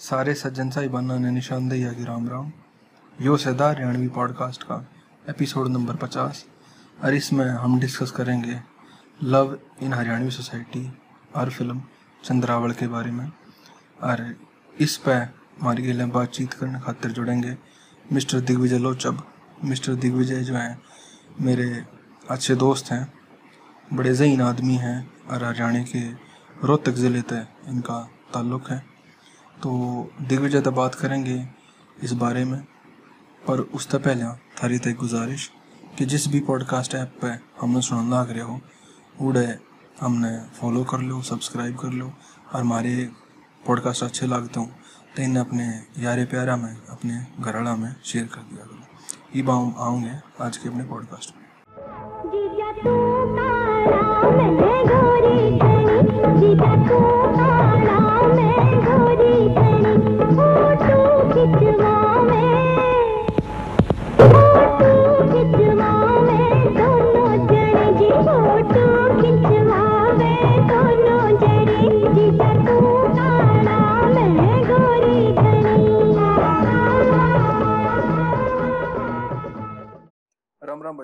सारे सज्जन साहिबाना ने निशानदेही आगे राम राम। यो सदा हरियाणवी पॉडकास्ट का एपिसोड नंबर पचास। और इसमें हम डिस्कस करेंगे लव इन हरियाणवी सोसाइटी और फ़िल्म चंद्रावल के बारे में। और इस पे हमारी गिले बातचीत करने खातिर जुड़ेंगे मिस्टर दिग्विजय लोचब। मिस्टर दिग्विजय जो हैं, मेरे अच्छे दोस्त हैं, बड़े जहीन आदमी हैं और हरियाणा के रोहतक ज़िले तक इनका ताल्लुक़ है। तो दिग्विजय तक बात करेंगे इस बारे में, पर उससे पहले थारी तक गुजारिश कि जिस भी पॉडकास्ट ऐप पे हमने सुन लग रहे हो, उड़े हमने फॉलो कर लो सब्सक्राइब कर लो, और हमारे पॉडकास्ट अच्छे लगते हो तो इन्हें अपने यारे प्यारा में, अपने घरड़ा में शेयर कर दिया करो। ये बाम आऊँगे आज के अपने पॉडकास्ट तू तू मैं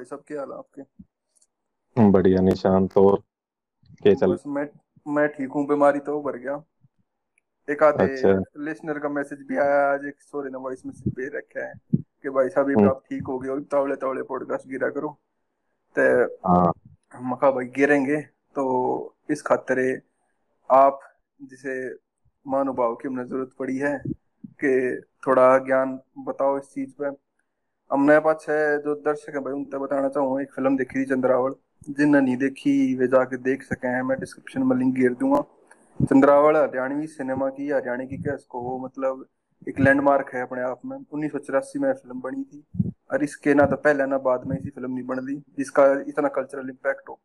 भाई सब क्या हाल आपके? बढ़िया निशान तो क्या चल मैं मैं ठीक हूँ बीमारी तो उभर गया। एक आधे अच्छा। लिसनर का मैसेज भी आया आज एक सोरे ने वॉइस मैसेज भेज रखा है कि भाई साहब हम्म। आप ठीक हो गए हो तावले तावले पॉडकास्ट गिरा करो। ते हाँ। मखा भाई गिरेंगे तो इस खातरे आप जिसे महानुभाव की हमने ज़रूरत पड़ी है कि थोड़ा ज्ञान बताओ इस चीज़ पे। मेरे पास है जो दर्शक है भाई उनसे बताना चाहूँगा एक फ़िल्म देखी थी चंद्रावल। जिनने नहीं देखी, वे जाके देख सके हैं, मैं डिस्क्रिप्शन में लिंक गिर दूँगा। चंद्रावल हरियाणवी सिनेमा की हरियाणा की क्या इसको मतलब एक लैंडमार्क है अपने आप में। उन्नीस सौ चौरासी में फ़िल्म बनी थी, और इसके ना तो पहले, ना बाद में इसी फ़िल्म नहीं बन दी जिसका इतना कल्चरल इम्पैक्ट हो।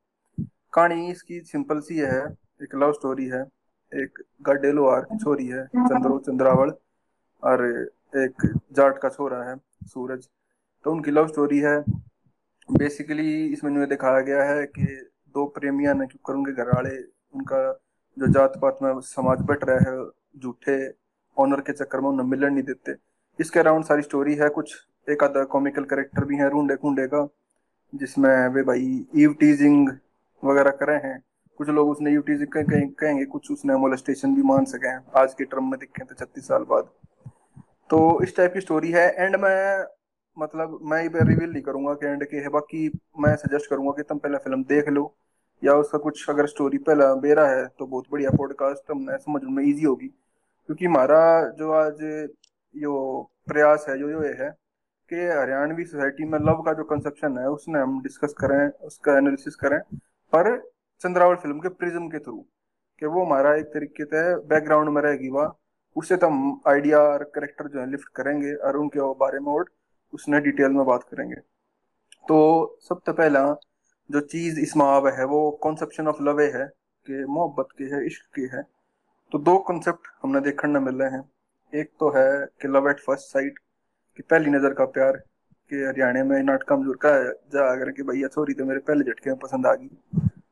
कहानी इसकी सिंपल सी है, एक लव स्टोरी है, एक गडेलो आर की छोरी है, चंद्रो चंद्रावल, और एक जाट का छोरा है, सूरज। तो उनकी लव स्टोरी है। बेसिकली इसमें जो दिखाया गया है कि दो प्रेमिया ने क्यों करूँगे घर वाले उनका जो जात पात में समाज बट रहा है, झूठे ऑनर के चक्कर में उन्हें मिलन नहीं देते। इसके अराउंड सारी स्टोरी है। कुछ एक आधा कॉमिकल करेक्टर भी है, रूंडे कुंडे का, जिसमें वे भाई ईव टीजिंग वगैरह करे हैं। कुछ लोग उसने ईव टीजिंग कहेंगे, कुछ उसने मोलेस्टेशन भी मान सके हैं। आज के टर्म में दिखे थे छत्तीस साल बाद। तो इस टाइप की स्टोरी है। एंड में मतलब मैं ये रिवील नहीं करूँगा कि एंड के है। बाकी मैं सजेस्ट करूँगा कि तुम पहले फ़िल्म देख लो, या उसका कुछ अगर स्टोरी पहला बेरा है तो बहुत बढ़िया पॉडकास्ट हमने समझ में इजी होगी। क्योंकि हमारा जो आज यो प्रयास है जो ये है कि हरियाणवी सोसाइटी में लव का जो कंसेप्शन है, उसने हम डिस्कस करें, उसका एनालिसिस करें, पर चंद्रावल फ़िल्म के प्रिज्म के थ्रू कि वो हमारा एक तरीके से बैकग्राउंड में रहेगी वह। उससे तो हम आइडिया और करेक्टर जो है लिफ्ट करेंगे और उनके बारे में और उसने डिटेल में बात करेंगे। तो सबसे पहला जो चीज़ इसमें आव है, वो कॉन्सेप्शन ऑफ़ लवे है कि मोहब्बत की है, इश्क की है। तो दो कॉन्सेप्ट हमने देखने मिल रहे हैं। एक तो है कि लव एट फ़र्स्ट साइट कि पहली नज़र का प्यार, कि हरियाणा में नाटक कमज़ोर का जा अगर कि भैया छोरी तो मेरे पहले झटके में पसंद आ गई।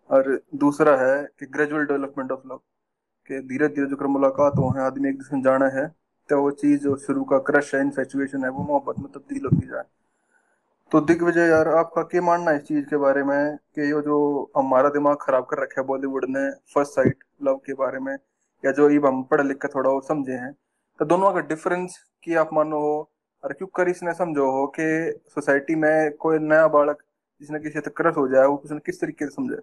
और दूसरा है कि ग्रेजुअल डेवलपमेंट ऑफ़ लव कि धीरे धीरे जो कर मुलाकात हो है आदमी एक दूसरे जाना है तो वो चीज़ जो शुरू का क्रश है इनफेचुएशन है, वो मोहब्बत में तब्दील होती जाए तो दिग्विजय यार, आपका क्या मानना है इस चीज़ के बारे में कि ये जो हमारा दिमाग खराब कर रखा है बॉलीवुड ने फ़र्स्ट साइट लव के बारे में, या जो ये हम पढ़ लिख कर थोड़ा और समझे हैं तो दोनों का डिफरेंस की आप मानो हो, और क्यों कर इसने समझो हो कि सोसाइटी में कोई नया बालक जिसने किसी तक क्रश हो जाए, वो उसने किस तरीके से समझे?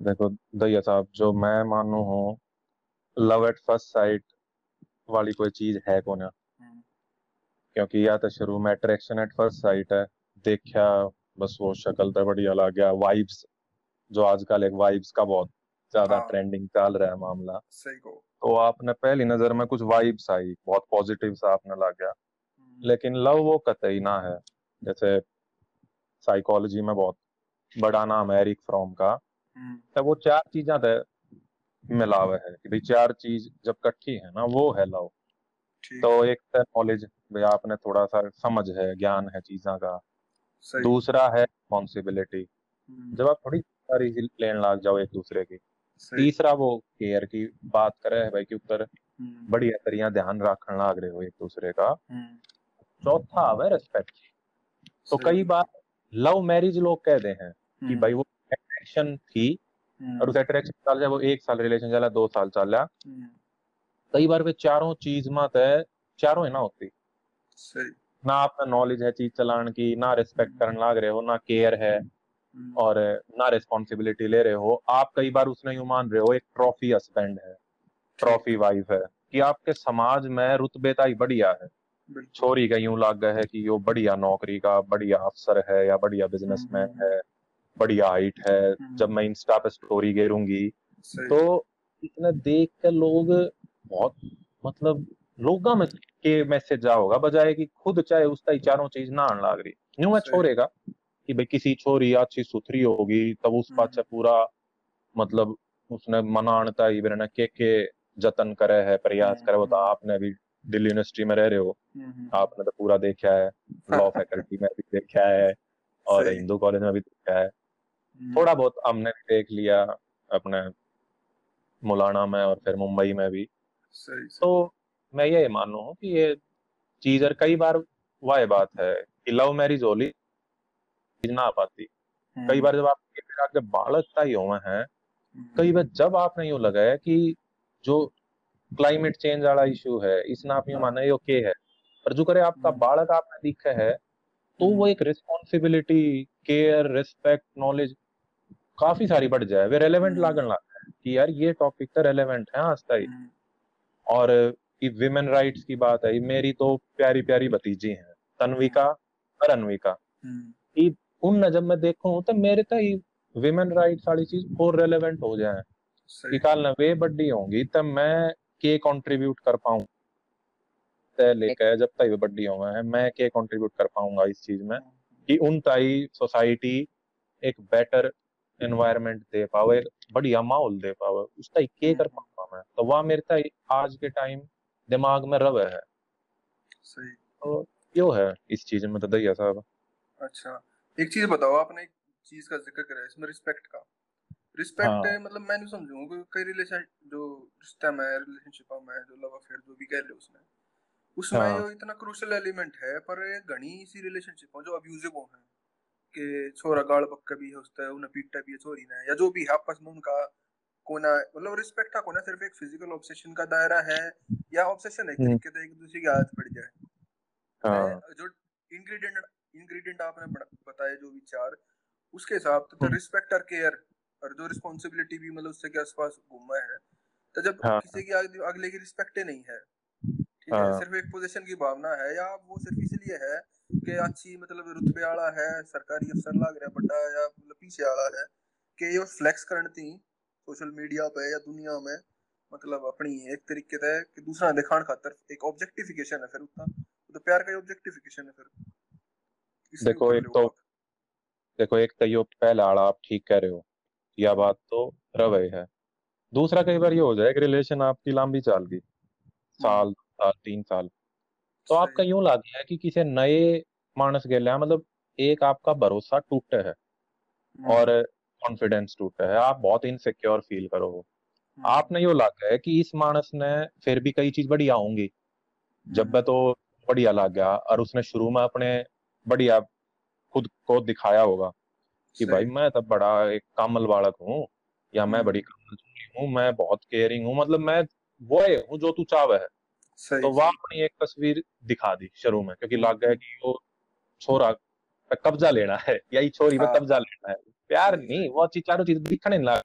देखो दैया साहब, जो मैं मानू हूँ लव एट फ़र्स्ट साइट वाली कोई चीज़ है कौन हम्म। क्योंकि या तो शुरू में अट्रैक्शन एट फ़र्स्ट साइट है देखा बस वो शक्ल तो बढ़िया लग गया वाइब्स जो आजकल एक वाइब्स का बहुत ज़्यादा हाँ। ट्रेंडिंग चल रहा है मामला सही को तो आपने पहली नज़र में कुछ वाइब्स आई बहुत पॉजिटिव सा आपने लग गया हम्म। लेकिन लव वो कतई ना है जैसे साइकोलॉजी में बहुत बड़ा नाम है एरिक फ्रॉम का हम्म। तो वो चार चीज़ें मिलावे है कि भाई चार चीज़ जब इकट्ठी है ना वो है लव तो एक तो नॉलेज भाई आपने थोड़ा सा समझ है ज्ञान है चीजा का। दूसरा है रिस्पॉन्सिबिलिटी हम्म। जब आप थोड़ी सारी लेन लाग जाओ एक दूसरे की। तीसरा वो केयर की बात करे है भाई कि ऊपर हम्म। बढ़िया तरिया ध्यान रखने लाग रहे हो एक दूसरे का। हम्म। चौथा आवे रिस्पेक्ट तो कई बार लव मैरिज लोग कहते हैं कि। भाई वो अट्रैक्शन थी और उस अट्रैक्शन चल जाए वो एक साल रिलेशन चला दो साल चला। कई बार वे चारों चीज़ मत है चारों है ना होती। सही। ना आपका नॉलेज है चीज़ चलाने की ना रिस्पेक्ट करने लग रहे हो ना केयर है। और ना रिस्पॉन्सिबिलिटी ले रहे हो। आप कई बार उसने यूँ मान रहे हो एक ट्रॉफी हस्बैंड है। ट्रॉफी वाइफ है। कि आपके समाज में रुतबेता ही बढ़िया है। छोरी का यूँ लाग है कि वो बढ़िया नौकरी का बढ़िया अफसर है या बढ़िया बिजनेसमैन हम्म, हम्म, है। बढ़िया हाइट है हम्म। जब मैं इंस्टा पे स्टोरी गेरूँगी तो इतने देख कर लोग बहुत मतलब लोग में के मैसेज जा होगा बजाय कि खुद चाहे उसका चारों चीज़ ना आने लाग रही। यूँ है छोड़ेगा कि भाई किसी छोरी अच्छी सुथरी होगी तब उस पाछे पूरा मतलब उसने मनाणता ही बिना के के जतन करे है प्रयास करे वो तो आपने भी दिल्ली यूनिवर्सिटी में रह रहे हो। आपने तो पूरा देखा है लॉ फैकल्टी में भी देखा है और हिंदू कॉलेज में भी देखा है। थोड़ा बहुत हमने देख लिया अपने मुलाना में और फिर मुंबई में भी। सही, सही। तो मैं ये मानू हूँ कि ये चीज़ और कई बार वह बात है कि लव मैरिज होली ना आ पाती। कई बार जब आपके बालक तय हुए हैं कई बार जब आपने यूँ लगाया कि जो क्लाइमेट चेंज वाला इशू है इसने आप यूँ माना ये के है। पर जो करे आपका बालक आपने दिखा है तो वो एक रिस्पॉन्सिबिलिटी केयर रिस्पेक्ट नॉलेज काफ़ी सारी बढ़ जाए। वे रेलेवेंट लागन लगता है कि यार ये टॉपिक तो रेलेवेंट है आज तक। और कि विमेन राइट्स की बात है मेरी तो प्यारी प्यारी भतीजी हैं तन्विका और अनविका। कि उन जब मैं देखूँ तो मेरे तो विमेन राइट्स वाली चीज़ और रेलेवेंट हो जाए। कि कल वे बड्डी होंगी तब मैं के कंट्रीब्यूट कर पाऊँ। लेकर जब तक वे बड्डी हुए हैं मैं के कंट्रीब्यूट कर पाऊँगा इस चीज़ में। कि उन ताई सोसाइटी एक बेटर एनवायरनमेंट दे पावे बढ़िया माहौल दे पावे। उस ताई के कर पाऊँगा मैं? तो वह मेरे ताई आज के टाइम दिमाग में रवे है। सही। तो क्यों है इस चीज़ में तो दैया साहब। अच्छा एक चीज़ बताओ आपने एक चीज़ का ज़िक्र करा इसमें रिस्पेक्ट का। रिस्पेक्ट हाँ. है मतलब मैं नहीं समझूँगा कई रिलेशन जो रिश्ता में रिलेशनशिप में जो लव अफेयर जो भी कह ले उसने उसमें हाँ. इतना क्रूशियल एलिमेंट है पर घनी सी रिलेशनशिप जो अब्यूजिव हैं। कि छोरा गाल पक्का भी है उन्हें पीटता भी है छोरी ने या जो भी है आपस में उनका कोना मतलब रिस्पेक्ट का कोना सिर्फ़ एक फ़िज़िकल ऑब्सेशन का दायरा है या ऑब्सेशन है एक हम्म। तरीके से एक दूसरे की आदत पड़ जाए हाँ। जो इंग्रेडिएंट इंग्रेडिएंट आपने बताया जो विचार उसके हिसाब से तो रिस्पेक्ट और केयर और जो रिस्पांसिबिलिटी भी मतलब उससे के आसपास घूमा है तो जब हाँ. किसी की अगले की रिस्पेक्ट ही नहीं है ठीक है हाँ। सिर्फ़ एक पोजीशन की भावना है या वो सिर्फ़ इसलिए है कि अच्छी मतलब रुतबे वाला है सरकारी अफसर लग रहा है बड़ा या मतलब पीछे वाला है कि ये फ्लेक्स करनी थी सोशल मीडिया पे या दुनिया में मतलब अपनी एक तरीके से कि दूसरा दिखाने खातर एक ऑब्जेक्टिफिकेशन है फिर उतना तो प्यार का ऑब्जेक्टिफिकेशन है फिर। देखो एक तो देखो एक तो यो पहला आड़ा आप ठीक कह रहे हो या बात तो रवे है। दूसरा कई बार ये हो जाए कि रिलेशन आपकी लंबी चाल गई। साल साल तीन साल। तो आपका यूँ लग गया कि किसी नए मानस गया मतलब एक आपका भरोसा टूटे है और कॉन्फिडेंस टूटा है। आप बहुत इनसिक्योर फील करो। आपने यो लग है कि इस मानस ने फिर भी कई चीज़ बढ़िया होंगी। जब मैं तो बढ़िया लग गया और उसने शुरू में अपने बढ़िया खुद को दिखाया होगा कि भाई मैं तब बड़ा एक कामल बालक हूँ या मैं हम्म। बड़ी कामल हूँ मैं बहुत केयरिंग हूँ। मतलब मैं वो हूँ जो तू चाव है। तो वह अपनी एक तस्वीर दिखा दी शुरू में क्योंकि लग गया कि वो छोरा पे कब्जा लेना है या ये छोरी पे हाँ। कब्जा लेना है। प्यार नहीं वो अच्छी चारों चीज़ दिखने लगा।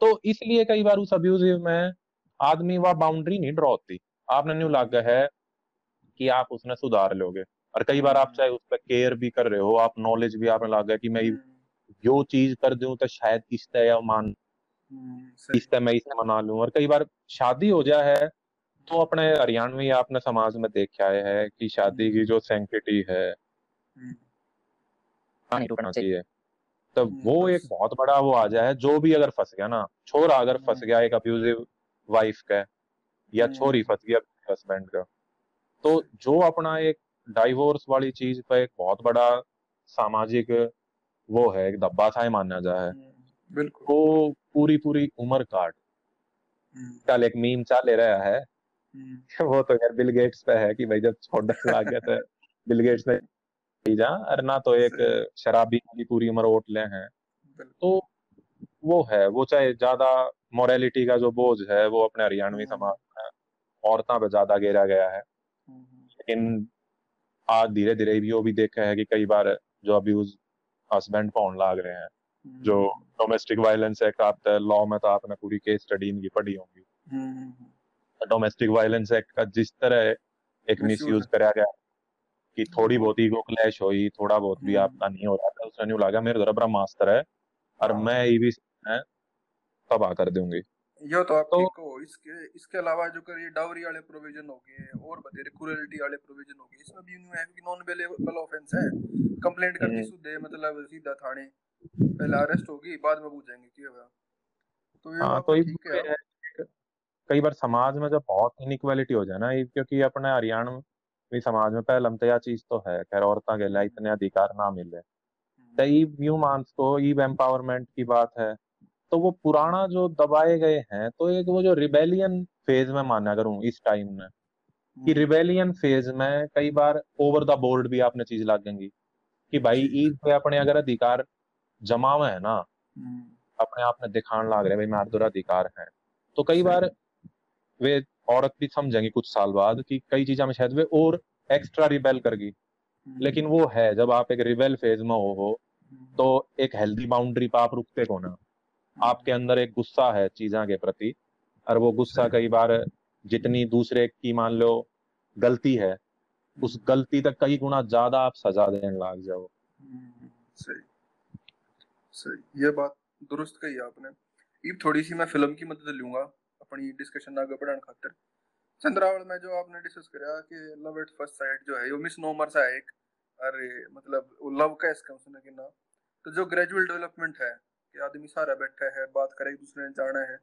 तो इसलिए कई बार उस अब्यूजिव में आदमी वह बाउंड्री नहीं ड्रॉ होती। आपने न्यू लग गया है कि आप उसने सुधार लोगे और कई बार आप हम्म। चाहे उस पर केयर भी कर रहे हो आप नॉलेज भी आपने लग गया कि मैं हम्म। जो चीज़ कर दूँ तो शायद किस्ता या मान किस्ता मैं इसे मना लूँ और कई बार शादी हो जाए है तो अपने हरियाणवी आपने समाज में देखा है कि शादी की जो सेंसिटी है चाहिए। तो वो एक बहुत बड़ा वो आ जाए जो भी अगर फंस गया ना छोरा अगर फंस गया एक अब्यूजिव वाइफ का या छोरी फंस गया हस्बैंड का तो जो अपना एक डाइवोर्स वाली चीज़ पर एक बहुत बड़ा सामाजिक वो है एक दब्बा सा ही माना जाए हम्म, बिल्कुल। वो पूरी पूरी उम्र काट। कल एक मीम चल रहा है हम्म। वो तो यार बिल गेट्स पे है कि भाई जब छोड़ आ गया तो बिल गेट्स ने जा अरे ना तो एक शराबी की पूरी उम्र ओटले हैं। तो वो है वो चाहे ज़्यादा मोरालिटी का जो बोझ है वो अपने हरियाणवी हम्म। समाज में औरतों पे ज़्यादा घेरा गया है। लेकिन आज धीरे धीरे भी वो भी देखा है कि कई बार जो अब्यूज हस्बैंड पाउंड लाग रहे हैं। जो डोमेस्टिक वायलेंस एक्ट आता है लॉ में तो आपने पूरी केस स्टडी इनकी पढ़ी होंगी। डोमेस्टिक वायलेंस एक्ट का जिस तरह एक मिस यूज़ करा गया कि थोड़ी बहुत ईगो क्लैश हुई थोड़ा बहुत भी हम्म। आपका नहीं हो रहा था उसने नहीं लगा मेरे तरफ़ मास्टर है और हाँ। मैं ये भी तबाह कर दूँगी। यो तो आप तो, हो। इसके इसके अलावा जो कर ये डाउरी वाले प्रोविज़न हो गए और बतेरे क्रूरलिटी वाले प्रोविज़न हो गए इसमें भी न्यू है कि नॉन अवेलेबल ऑफेंस है कंप्लेंट हम्म। सुधे मतलब सीधा थाने पहले अरेस्ट होगी बाद में पूछेंगे क्या हुआ। तो ये हाँ, तो ठीक है। कई बार समाज में जब बहुत इनइक्वालिटी हो जाए ना क्योंकि अपने हरियाणा भी समाज में पहले तो यह चीज़ तो है खैर औरतों के लिए इतने अधिकार ना मिले। तो यू मानस को ईव एम्पावरमेंट की बात है। तो वो पुराना जो दबाए गए हैं तो एक वो जो रिबेलियन फ़ेज़ में माना करूँ इस टाइम में कि रिबेलियन फ़ेज़ में कई बार ओवर द बोर्ड भी आपने चीज़ लागेंगी कि भाई ईद पे अपने अगर अधिकार जमावे है ना हम्म। अपने आप में दिखाने लग रहे भाई मेरे अधिकार है। तो कई बार वे औरत भी समझेंगी कुछ साल बाद कि कई चीज़ें में शायद वे और एक्स्ट्रा रिबेल करगी। हम्म। लेकिन वो है जब आप एक रिबेल फ़ेज़ में हो, हो तो एक हेल्दी बाउंड्री पर आप रुकते को ना। आपके अंदर एक गुस्सा है चीजा के प्रति और वो गुस्सा कई बार जितनी दूसरे की मान लो गलती है उस गलती तक कई गुना ज़्यादा आप सजा देने लग जाओ। सही। सही। ये बात दुरुस्त कही आपने। ये थोड़ी सी मैं फ़िल्म की मदद लूँगा। अपनी डिस्कशन आगे बढ़ाने खातिर। चंद्रावल में जो आपने डिस्कस करा कि लव एट फ़र्स्ट साइट जो है यो मिस नोमर सा है एक। अरे मतलब वो लव का इसका उसने कि ना तो जो ग्रेजुअल डेवलपमेंट है कि आदमी सारा बैठा है बात करे एक दूसरे ने जाना है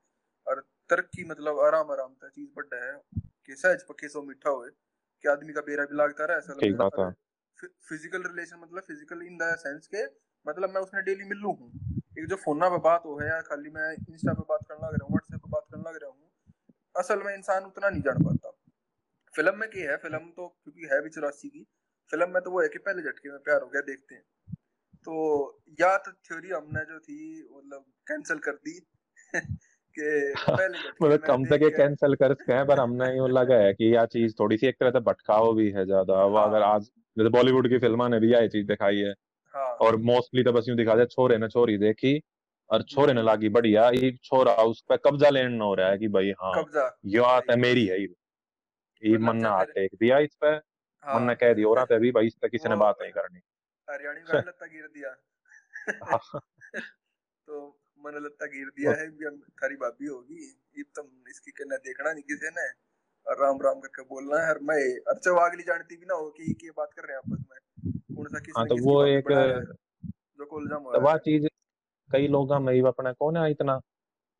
और तरक्की मतलब आराम आराम था चीज़ बढ़ा है कि सहज पक्के सो मीठा हुए कि आदमी का बेरा भी लागता रहा ऐसा लगता है। फ़िज़िकल रिलेशन मतलब फ़िज़िकल इन द सेंस के मतलब मैं उसने डेली मिल लू हूँ। एक जो फ़ोन पे बात हो है या खाली मैं इंस्टा पे बात करने लग रहा हूँ लग रहा हूँ असल में इंसान उतना नहीं जान पाता फ़िल्म में क्या है फ़िल्म तो क्योंकि है भी चौरासी की फ़िल्म में तो वो है कि पहले झटके में प्यार हो गया देखते हैं तो या तो थ्योरी हमने जो थी मतलब कैंसिल कर दी कि पहले मतलब कम से कम कैंसिल कर सकते हैं पर हमने यूँ लगा है कि यह चीज़ थोड़ी सी एक तरह से भटकाव भी है ज़्यादा वो हाँ। अगर आज जैसे बॉलीवुड की फिल्मा ने भी यह चीज़ दिखाई है हाँ। और मोस्टली तो बस यूँ दिखा दे छोरे ने छोरी देखी और छोरे ने। लागी बढ़िया ये छोरा उस पर कब्जा लेना हो रहा है कि भाई हाँ ये बात है मेरी है ये। मन ने टेक दिया इस पे मन ने कह दिया और पे भी भाई इस पे किसी ने बात नहीं करनी। हरियाणी में लत्ता गिर दिया। हाँ। तो मन लत्ता गिर दिया है भी थारी भाभी होगी। ये तुम इसकी कहना देखना नहीं किसी ने। और राम राम करके बोलना है और मैं अगली जानती भी ना हो कि ये बात कर रहे हैं आपस में। कौन सा किस हाँ तो वो एक जो कोलजाम तो वह चीज़ कई लोग हम अपने कौन है इतना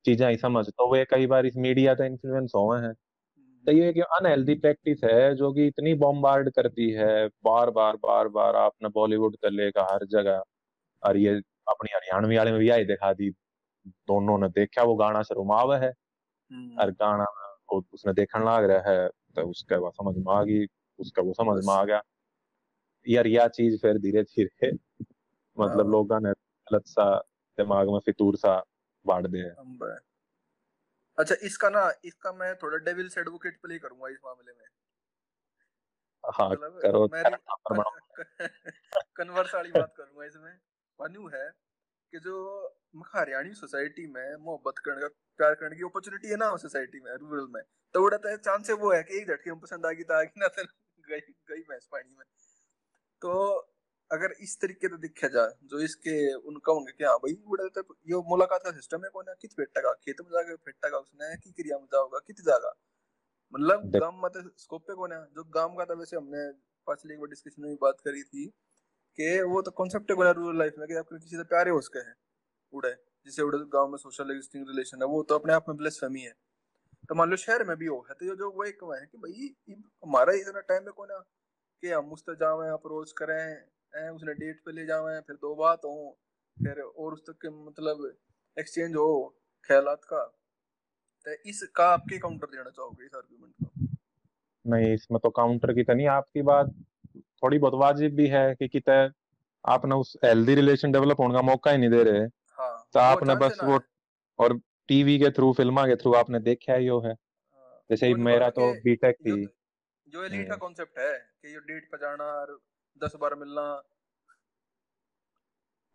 चीज़ें ही समझ? तो वे कई बार इस मीडिया से इन्फ्लुएंस हुए हैं। तो ये एक अनहेल्दी प्रैक्टिस है जो कि इतनी बॉम्बार्ड करती है बार बार बार बार आपने बॉलीवुड कर लेगा हर जगह। और ये अपनी हरियाणवी वाले में भी आई दिखा दी दोनों ने देखा वो गाना से रुमाव है। हम्म। और गाना उसने देखने लग रहा है तो उसका वो समझ में आ गई उसका वो समझ में आ गया। यार यह चीज़ फिर धीरे धीरे मतलब हाँ। लोगों ने गलत सा दिमाग में फितूर सा बांट दिया अच्छा इसका ना इसका मैं थोड़ा डेविल्स एडवोकेट प्ले करूँगा इस मामले में। हाँ मतलब करो मैं कन्वर्स वाली बात करूँगा इसमें। पन्नू है कि जो हरियाणी सोसाइटी में मोहब्बत करने का प्यार करने की अपॉर्चुनिटी है ना सोसाइटी में रूरल में तो वो रहता है चांस वो है कि एक झटके में पसंद आ गई तो आगे ना गई गई भैंस पानी में। तो अगर इस तरीके से देखा जाए जो इसके उनका होंगे कि हाँ भाई बड़ा तो ये मुलाकात का सिस्टम है कौन है? कित फेटेगा खेत में जाकर फेटेगा उसने की क्रिया में जाओगा कित जाएगा मतलब गाँव में तो स्कोप पे कौन है? जो गाँव का था वैसे हमने पिछली एक बार डिस्कशन में बात करी थी कि वो तो कॉन्सेप्ट है रूरल लाइफ में कि आपको किसी से प्यार है उसके है उड़े जिसे उड़े गाँव में सोशल एग्जिस्टिंग रिलेशन है वो तो अपने आप में ब्लेस फैमी है। तो मान लो शहर में भी हो है तो जो वो एक है कि भाई हमारा इतना टाइम है कौन है कि हम उस तक जावे अप्रोच करें उसने डेट पे ले जावे फिर दो बात हो फिर और उस तक के मतलब एक्सचेंज हो ख्यालात का। तो इसका आपके काउंटर देना चाहोगे इस आर्गुमेंट का? नहीं इसमें तो काउंटर की तो नहीं आपकी बात थोड़ी बहुत वाजिब भी है कि कितने आपने उस हेल्दी रिलेशन डेवलप होने का मौका ही नहीं दे रहे। हाँ, तो आपने बस वो और टीवी के थ्रू फिल्मा के थ्रू आपने देखा ही हो है जैसे मेरा तो बीटेक थी। जो एलीट का कॉन्सेप्ट। है कि ये डेट पर जाना और दस बार मिलना।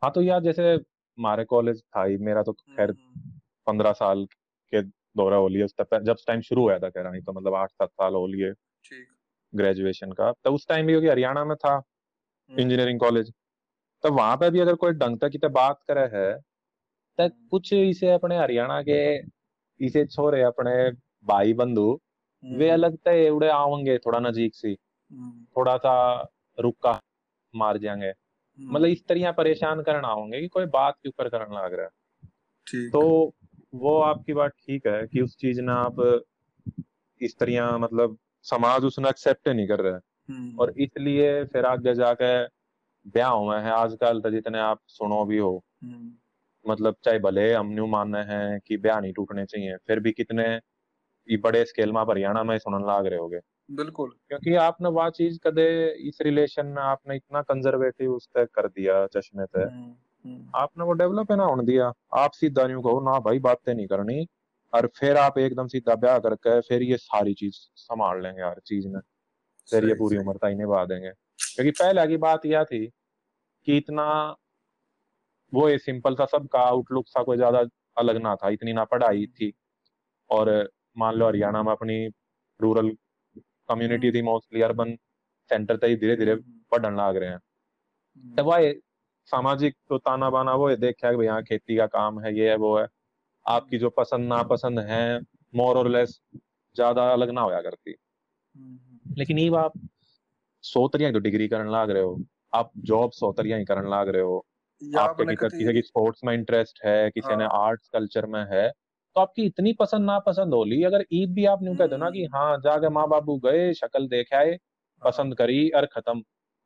हाँ तो यार जैसे हमारे कॉलेज था ही मेरा तो खैर हम्म, हम्म। पंद्रह साल के दौरा हो लिए जब टाइम शुरू हुआ था कह रहा नहीं तो मतलब आठ सात साल हो। लिए ग्रेजुएशन का तो उस टाइम भी क्योंकि हरियाणा में था इंजीनियरिंग कॉलेज तो वहाँ पे भी अगर कोई ढंग तक कितने बात करे है तो कुछ इसे अपने हरियाणा के इसे छोरे अपने भाई बंधु वे अलग तो उड़े आवेंगे थोड़ा नजीक सी। थोड़ा सा रुका मार जाएँगे। मतलब इस तरह परेशान करना होंगे कि कोई बात के ऊपर करने लग रहा है। तो वो आपकी बात ठीक है कि उस चीज़ ने आप इस तरह मतलब समाज उसने एक्सेप्ट नहीं कर रहा है। और इसलिए फिर आगे जाके ब्याह हुए हैं। आजकल तो जितने आप सुनो भी हो मतलब चाहे भले हम न्यू मानने हैं कि ब्याह नहीं टूटने चाहिए फिर भी कितने बड़े स्केल में हरियाणा में सुनने लाग रहे होगे। बिल्कुल। क्योंकि आपने वह चीज़ कदे इस रिलेशन में आपने इतना कंजर्वेटिव उस तक कर दिया चश्मे पे हम्म, हम्म। आपने वो डेवलप है ना होने दिया। आप सीधा न्यू कहो ना भाई बातें नहीं करनी। और फिर आप एकदम सीधा ब्याह करके फिर ये सारी चीज़ संभाल लेंगे हर चीज़ में। फिर ये पूरी उम्र तक निभा देंगे। क्योंकि पहले की बात यह थी कि इतना वो ये सिंपल सा सबका आउटलुक सा कोई ज़्यादा अलग ना था। इतनी ना पढ़ाई हम्म। थी। और मान लो हरियाणा में अपनी रूरल कम्युनिटी थी मोस्टली अर्बन सेंटर तक धीरे धीरे बढ़न लाग रहे हैं। तब वह सामाजिक तो ताना बाना वो देखा कि यहाँ खेती का काम है ये है वो है। आपकी जो पसंद नापसंद है मोर और लेस ज़्यादा अलग ना होया करती। लेकिन ये आप सौ तरिया तो डिग्री करने लाग रहे हो? आप जॉब सोतरिया ही करने लाग रहे हो। आपके किसी की स्पोर्ट्स में इंटरेस्ट है किसी ने आर्ट्स हाँ। कल्चर में है तो आपकी इतनी पसंद ना पसंद होली अगर ईद भी आप कह दो ना कि हाँ जाके माँ बाबू गए शक्ल देखे आए पसंद करी और खत्म।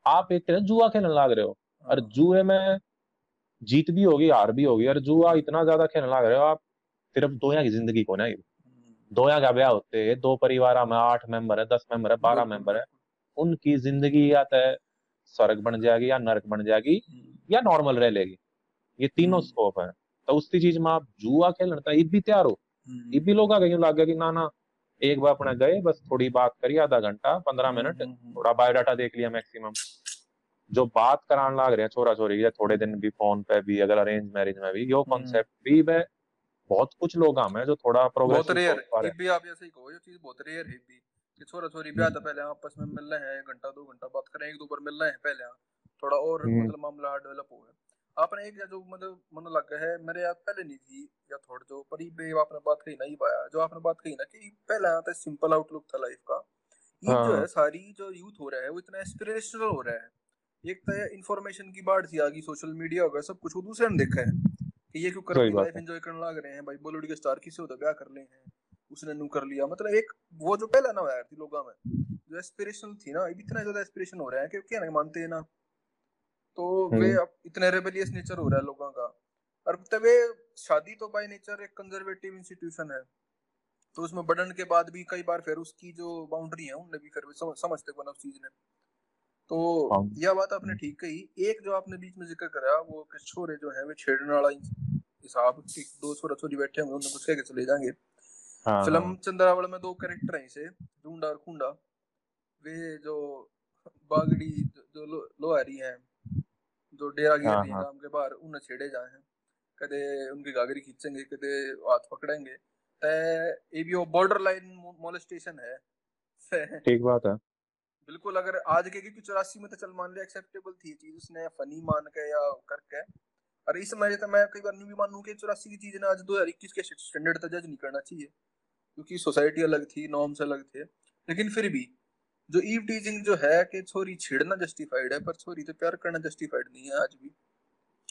आप एक तरह जुआ खेलने लग रहे हो और हाँ। जुए में जीत भी होगी हार भी होगी और जुआ इतना ज़्यादा खेलने लग रहे हो आप सिर्फ़ दो की ज़िंदगी को ना दो का ब्याह होते है दो परिवार में आठ मेंबर है दस मेंबर है बारह मेंबर है। उनकी ज़िंदगी या तो स्वर्ग बन जाएगी या नरक बन जाएगी या नॉर्मल रह लेगी। ये तीनों स्कोप है। तो उसी चीज़ में आप जुआ खेलना था ईद भी तैयार हो। ईद हम्म। भी लोग आ गए लग गया कि ना ना एक बार अपने गए बस थोड़ी बात करी आधा घंटा पंद्रह हम्म, मिनट हम्म, थोड़ा बायोडाटा देख लिया मैक्सिमम। जो बात कराने लग रहे हैं छोरा छोरी या थोड़े दिन भी फ़ोन पे भी अगर अरेंज मैरिज में भी यो कॉन्सेप्ट भी है बहुत कुछ लोग हम है जो थोड़ा प्रोग्रेस बहुत रेयर भी आप ऐसे ही कहो ये चीज़ बहुत रेयर है भी कि छोरा छोरी ब्याह तो पहले आपस में मिल रहे हैं घंटा दो घंटा बात करें एक दो बार मिल रहे हैं पहले थोड़ा और मतलब मामला डेवलप हो गया। आपने एक जो मतलब मन लग है मेरे याद पहले नहीं थी या थोड़ा जो पर ये आपने बात कही नहीं पाया जो आपने बात कही ना कि पहले आता सिंपल आउटलुक था लाइफ का। ये हाँ। जो है सारी जो यूथ हो रहा है वो इतना एस्पिरेशनल हो रहा है। एक तो इन्फॉर्मेशन की बाढ़ थी आगी सोशल मीडिया होगा सब कुछ वो दूसरे ने देखा है कि ये क्यों कर लाइफ एंजॉय करने लग रहे हैं भाई बॉलीवुड के स्टार किसे होता ब्याह कर ले हैं उसने नू कर लिया। मतलब एक वो जो पहला ना यार थी लोगों में जो एस्पिरेशन थी ना इतना ज़्यादा एस्पिरेशन हो रहा है कि क्या मानते हैं ना। तो वे हम्म। अब इतने रेबेलियस नेचर हो रहा है लोगों का और तबे शादी तो बाय नेचर एक कंजर्वेटिव इंस्टीट्यूशन है तो उसमें बढ़न के बाद भी कई बार फिर उसकी जो बाउंड्री है उन्हें भी फिर समझ, समझते बना उस चीज़ ने तो हाँ। यह बात आपने ठीक कही एक जो आपने बीच में ज़िक्र करा वो छोरे जो है वे छेड़ने वाला हिसाब दो छोरा छोरी बैठे होंगे उन्हें कुछ कह चले जाएँगे हाँ, फ़िल्म हाँ। चंद्रावल में दो कैरेक्टर हैं इसे ढूंढा और खुंडा वे जो बागड़ी जो लोहारी हैं जो डेरा गिर हाँ, हाँ. के बाहर उन्हें छेड़े जाए हैं। कदे उनकी गागरी खींचेंगे कदे हाथ पकड़ेंगे। ते ये भी वो बॉर्डर लाइन मोलेस्टेशन है। ठीक बात है। बिल्कुल अगर आज के क्योंकि चौरासी में तो चल मान लिया एक्सेप्टेबल थी चीज़ उसने फनी मान के या करके। और इस समय तो मैं कई बार नहीं भी मानूं कि चौरासी की चीज़ ने आज दो हज़ार इक्कीस के स्टैंडर्ड तक जज नहीं करना चाहिए। क्योंकि सोसाइटी अलग थी नॉर्म्स अलग थे। लेकिन फिर भी जो ईव टीजिंग जो है कि छोरी छेड़ना जस्टिफाइड है, पर छोरी तो प्यार करना जस्टिफाइड नहीं है आज भी।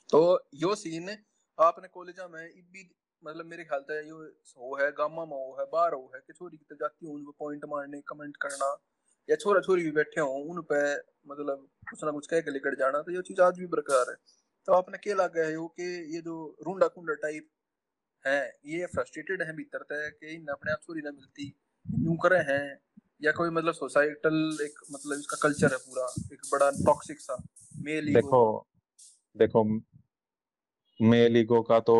तो यो सीन आपने कॉलेज में भी मतलब मेरे ख्याल से यो हो है, गामा में हो है बाहर हो है कि छोरी की तो जाती हूँ उनको पॉइंट मारने कमेंट करना, या छोरा छोरी भी बैठे हो, उन पे मतलब कुछ ना कुछ कह के लेकर जाना तो ये चीज़ आज भी बरकरार है। तो आपने क्या लगा है कि ये जो रूंडा कुंडा टाइप है, ये फ्रस्ट्रेटेड है भीतर तक कि इन अपने आप छोरी ना मिलती, यूँ करे हैं या कोई मतलब सोसाइटल एक मतलब इसका कल्चर है पूरा एक बड़ा टॉक्सिक सा मेल ईगो देखो देखो मेल ईगो का तो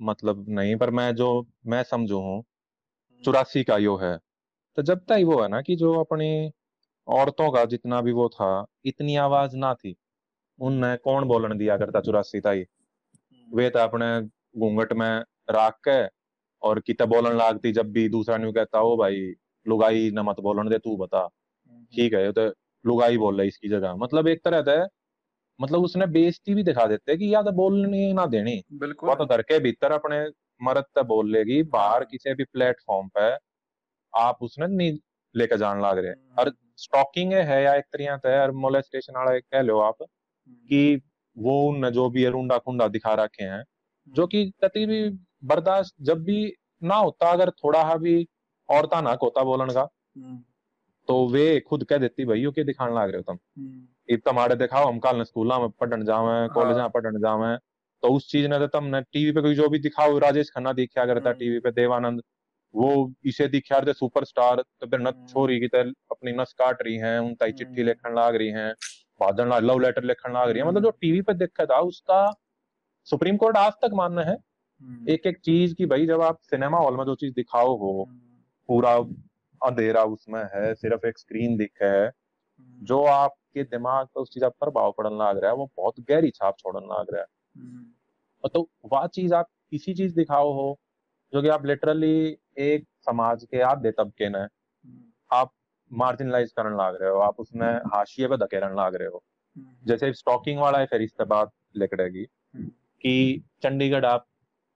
मतलब नहीं पर मैं जो मैं समझू हूँ हम्म, चौरासी का यो है। तो जब तक वो है ना कि जो अपनी औरतों का जितना भी वो था इतनी आवाज़ ना थी उनने कौन बोलन दिया करता चौरासी ताई? हम्म, वे तो अपने घूंघट में राख के और किते बोलन लागती जब भी दूसरा न्यू कहता हो भाई लुगाई न मत बोलन दे तू बता। हम्म, ठीक है तो लुगाई बोल रहा है इसकी जगह। मतलब एक तरह से मतलब उसने बेइज्जती भी दिखा देते कि या तो बोलनी ना देनी। वो तो घर के भीतर अपने मर्द तक बोल लेगी बाहर किसी भी प्लेटफॉर्म पे आप उसने नहीं लेके जान लाग रहे। और हम्म, स्टॉकिंग है या एक तरीका से और मोलेस्टेशन वाला एक कह लो आप हम्म, कि वो उन जो भी रुंडा खुंडा दिखा रखे हैं जो कि कति भी बर्दाश्त जब भी ना होता अगर थोड़ा हा भी औरता ना होता बोलन का हम्म, तो वे खुद कह देती भाई यो के दिखाने लाग रहे हो तुम। हम्म, इत तुम्हारे दिखाओ हम कल स्कूल में पढ़न जावे कॉलेज में पढ़न जावे। तो उस चीज़ ने तो तुमने टीवी पे कोई जो भी दिखाओ राजेश खन्ना दिखा करता हम्म। टीवी पे देवानंद वो इसे दिखा रहे सुपरस्टार तो फिर हम्म। छोरी की तरह अपनी नस काट रही हैं उन ताई चिट्ठी। लिखन लाग रही हैं भादन ला लव लेटर लिखन लाग रही है। मतलब। जो टीवी पे देखा था उसका सुप्रीम कोर्ट आज तक मानना है। एक एक चीज़ की भाई जब आप सिनेमा हॉल में जो चीज़ दिखाओ हो पूरा अंधेरा उसमें है सिर्फ़ एक स्क्रीन दिखे है हम्म, जो आपके दिमाग पर उस चीज़ पर प्रभाव पड़न लाग रहा है वो बहुत गहरी छाप छोड़न लाग रहा है। तो वह चीज़ आप किसी चीज़ दिखाओ हो जो कि आप लिटरली एक समाज के आधे तबके ने हम्म, आप मार्जिनलाइज करने लाग रहे हो आप उसमें हाशिए पे धकेलन लाग रहे हो। जैसे स्टॉकिंग वाला है फिर इससे बात लिकड़ेगी हम्म, कि चंडीगढ़ आप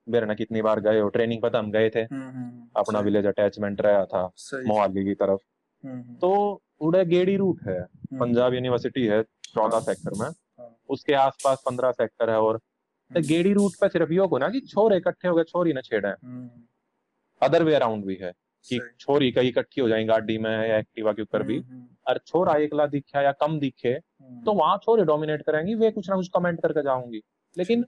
मेरे ना कितनी बार गए हो? ट्रेनिंग पर तो हम गए थे। हम्म, हम्म, अपना विलेज अटैचमेंट रहा था मोहाली की तरफ़। हम्म, हम्म, तो उड़े गेड़ी रूट है। हम्म, पंजाब यूनिवर्सिटी है चौदह हाँ। सेक्टर में। हाँ। उसके आसपास पंद्रह सेक्टर है और तो हम्म, गेड़ी रूट पे सिर्फ़ यो को ना कि छोरे इकट्ठे हो गए छोरी ने छेड़े। हम्म, अदर वे अराउंड भी है कि छोरी कई इकट्ठी हो जाए गाड़ी में या एक्टिवा के ऊपर भी। हम्म, और छोरा एकला दिखा या कम दिखे हम्म, तो वहाँ छोरे डोमिनेट करेंगी वे कुछ ना कुछ कमेंट करके जाऊँगी। लेकिन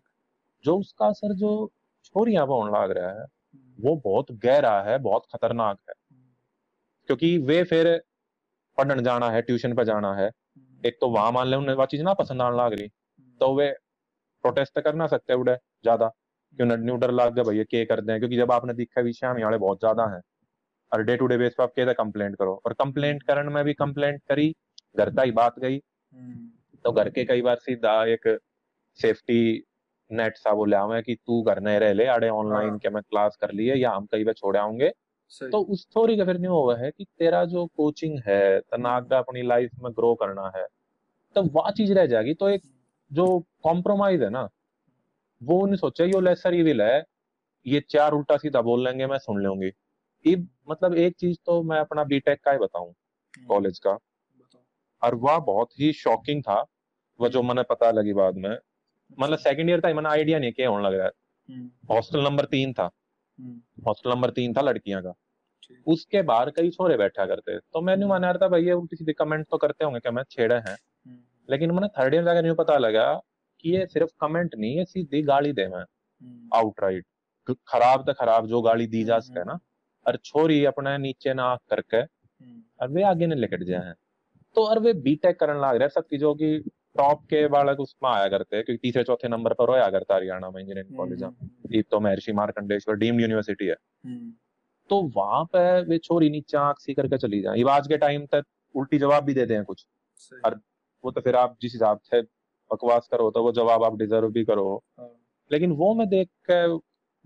जो उसका असर जो छोरियाँ पर होने लग रहा है। हम्म, वो बहुत गहरा है बहुत खतरनाक है। हम्म, क्योंकि वे फिर पढ़ने जाना है ट्यूशन पे जाना है। हम्म, एक तो वहाँ मान ले उन्हें वह चीज़ ना पसंद आने लग रही। तो वे प्रोटेस्ट कर ना सकते उड़े ज़्यादा। क्यों न्यू डर लग गया भैया के कर दें? क्योंकि जब आपने दिखा विषय में वाले बहुत ज़्यादा है। और डे टू डे बेस पे आप कहते कंप्लेंट करो। और कंप्लेंट करने में भी कंप्लेंट करी घर का ही बात गई तो घर के कई बार सीधा एक सेफ्टी नेट सा बोले आवे कि तू घर नहीं रह ले आड़े ऑनलाइन हाँ। के मैं क्लास कर लिए या हम कहीं पे छोड़े आऊँगे। तो उस थोड़ी का फिर नहीं हुआ है कि तेरा जो कोचिंग है तनाक का अपनी लाइफ में ग्रो करना है तो वह चीज़ रह जाएगी। तो एक जो कॉम्प्रोमाइज है ना वो नहीं सोचा यो लेसर इविल है ये चार उल्टा सीधा बोल लेंगे मैं सुन लूँगी। ये मतलब एक चीज़ तो मैं अपना बीटेक का ही बताऊँ हम्म, कॉलेज का। और वह बहुत ही शॉकिंग था वह जो मैंने पता लगी बाद में मतलब सेकंड ईयर था मैंने आइडिया नहीं क्या होने लग रहा है। हम्म, हॉस्टल नंबर तीन था। हम्म, हॉस्टल नंबर तीन था लड़कियाँ का। उसके बाहर कई छोरे बैठा करते। तो मैंने हम्म। माना था भैया उल्टी सीधी कमेंट तो करते होंगे कि मैं छेड़े हैं। हम्म, लेकिन मैंने थर्ड ईयर जाकर न्यू पता लगा कि ये सिर्फ़ कमेंट नहीं है सीधी गाली दे मैं। हम्म, आउटराइट खराब तो खराब जो गाली दी जा सके ना। और छोरी अपने नीचे ना आँख करके हम्म, और वे आगे नहीं लेकर जाए हैं। तो और वे बीटेक करने लग रहे सब जो कि टॉप के बालक उसमें आया करते हैं क्योंकि तीसरे चौथे नंबर पर रोया करता हरियाणा में इंजीनियरिंग कॉलेज में हम्म, एक तो महर्षि मार्कंडेश्वर डीम्ड यूनिवर्सिटी है। हम्म, तो वहाँ पे वे छोरी नीचे आँख सी करके चली जाए। आज के टाइम तक उल्टी जवाब भी देते हैं कुछ। और वो तो फिर आप जिस हिसाब से बकवास करो तो वो जवाब आप डिजर्व भी करो। हाँ, लेकिन वो मैं देख के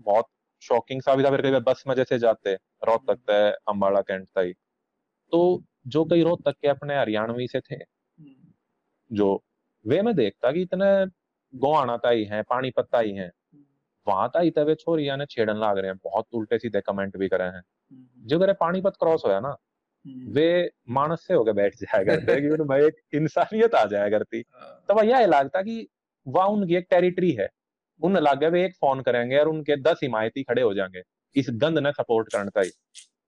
बहुत शॉकिंग सा भी था फिर बस में जैसे जाते रोहतक है अम्बाड़ा कैंट तक तो जो कई रोहतक के अपने हरियाणवी से थे हम्म, जो वे मैं देखता कि इतने गोहाना ताई हैं पानीपत ताई हैं हम्म, वहाँ ताई तवे छोरिया ने छेड़न लाग रहे हैं बहुत उल्टे सीधे कमेंट भी करे हैं। हम्म, जो करे पानीपत क्रॉस होया ना हम्म, वे मानस से होके बैठ जाया करते कि उनमें एक इंसानियत आ जाया करती। हाँ, तो वह यह लगता कि वह उनकी एक टेरिटरी है। उन लगे वे एक फ़ोन करेंगे और उनके दस हिमायती खड़े हो जाएँगे इस गंद ने सपोर्ट करना ही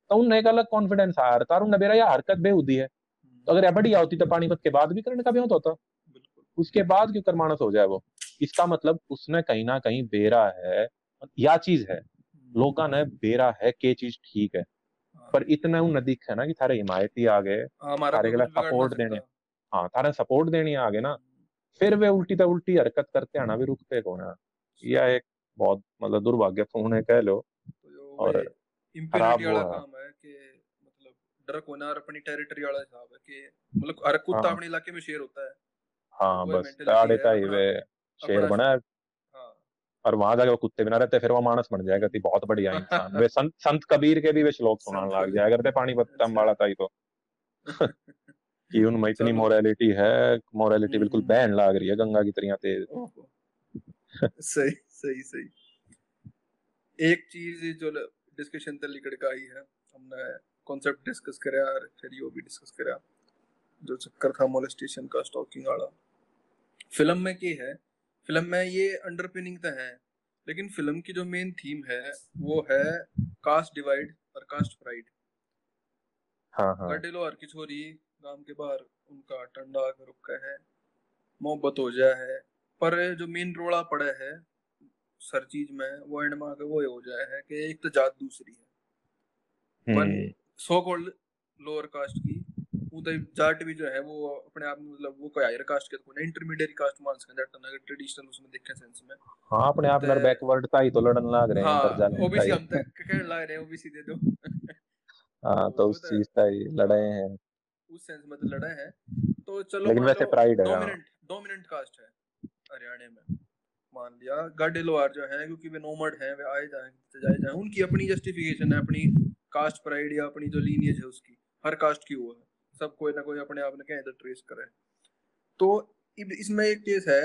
तो उन्हें एक अलग कॉन्फिडेंस आ रहा था और उन्हें मेरा यह हरकत बेहूदी है। तो अगर यह बढ़िया होती तो पानीपत के बाद भी करने का भी होता। उसके बाद क्यों कर मानस हो जाए वो? इसका मतलब उसने कहीं ना कहीं बेरा है या चीज़ है। हम्म, लोगों ने बेरा है के चीज़ ठीक है। हाँ, पर इतना उन दिख है ना कि थारे हिमायती आ गए थारे के सपोर्ट देने। हाँ थारे सपोर्ट देनी आ गए ना। फिर वे उल्टी तो उल्टी हरकत करते हैं ना भी रुकते कौन है? यह एक बहुत मतलब दुर्भाग्यपूर्ण है कह लो। तो और खराब वो है कि मतलब डर को ना अपनी टेरिटरी वाला हिसाब है कि मतलब हर कुत्ता हाँ। अपने इलाके में शेर होता है। हाँ बस ताड़े का ही वे शेर बना है। हाँ। और वहाँ जाके वो कुत्ते बिना रहते फिर वो मानस बन जाएगा थी बहुत बढ़िया इंसान वे संत संत कबीर के भी वे श्लोक सुनाने लग जाया करते पानी पत्ता वाला था ही तो। कि उनमें इतनी मोरालिटी है मोरालिटी बिल्कुल हम्म। बैन लाग रही है गंगा की तरह तेज। सही सही सही। एक चीज़ जो डिस्कशन ते लिकड़ का आई है हमने कॉन्सेप्ट डिस्कस करया और फिर यो भी डिस्कस करया जो चक्कर था मोलेस्टेशन का स्टॉकिंग वाला। फ़िल्म में की है। फ़िल्म में ये अंडरपिनिंग तो है लेकिन फ़िल्म की जो मेन थीम है वो है कास्ट डिवाइड और कास्ट प्राइड हाँ हाँ। और किशोरी गाँव के बाहर उनका टंडा कर रुका है मोहब्बत हो जाए है पर जो मेन रोड़ा पड़ा है सर चीज़ में वो एंड में आके वो हो जाए है कि एक तो जात दूसरी है। सो कॉल्ड लोअर कास्ट की उदय जाट भी जो है वो अपने आप में मतलब वो कोई हायर कास्ट के तो इंटरमीडिएट कास्ट मान सकते हैं जाट अगर ट्रेडिशनल उसमें देखे सेंस में हाँ अपने आप में बैकवर्ड था ही तो लड़न लाग रहे हैं अंदर जाने ओबीसी हम तक कहने लाग रहे हैं ओबीसी दे दो। हाँ तो उस चीज़ का ही लड़े हैं। उस सेंस में तो लड़े हैं। तो चलो लेकिन वैसे प्राइड है डोमिनेंट डोमिनेंट कास्ट है हरियाणा में मान लिया। गाडेलोवार जो है क्योंकि वे नोमड हैं वे आए जाए जाए जाए उनकी अपनी जस्टिफिकेशन है अपनी कास्ट प्राइड या अपनी जो लीनियज है उसकी हर कास्ट की वो है। सब कोई ना कोई अपने आप ने कहीं ट्रेस करे। तो इसमें एक केस है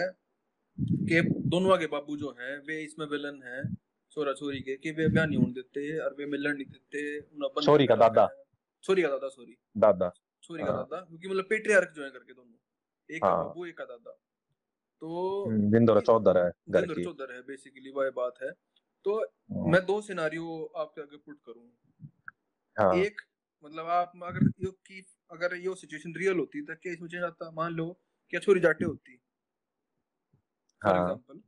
कि दोनों के बाबू जो हैं वे इसमें विलन हैं छोरा छोरी के कि वे बयान नहीं होने देते और वे मिलन नहीं देते छोरी का दादा। छोरी का दादा सॉरी दादा। छोरी का हाँ। दादा क्योंकि मतलब पेट्रियार्क जो है करके दोनों एक का हाँ। बाबू एक का दादा। तो जिंदर चौधर है घर की। चौधर है बेसिकली वह बात है। तो हाँ। मैं दो सिनारियो आपके आगे पुट करूँ। एक मतलब आप अगर यो की अगर ये सिचुएशन रियल होती तो क्या इसमें चेंज आता मान लो क्या छोरी जाटे होती। फॉर एग्जांपल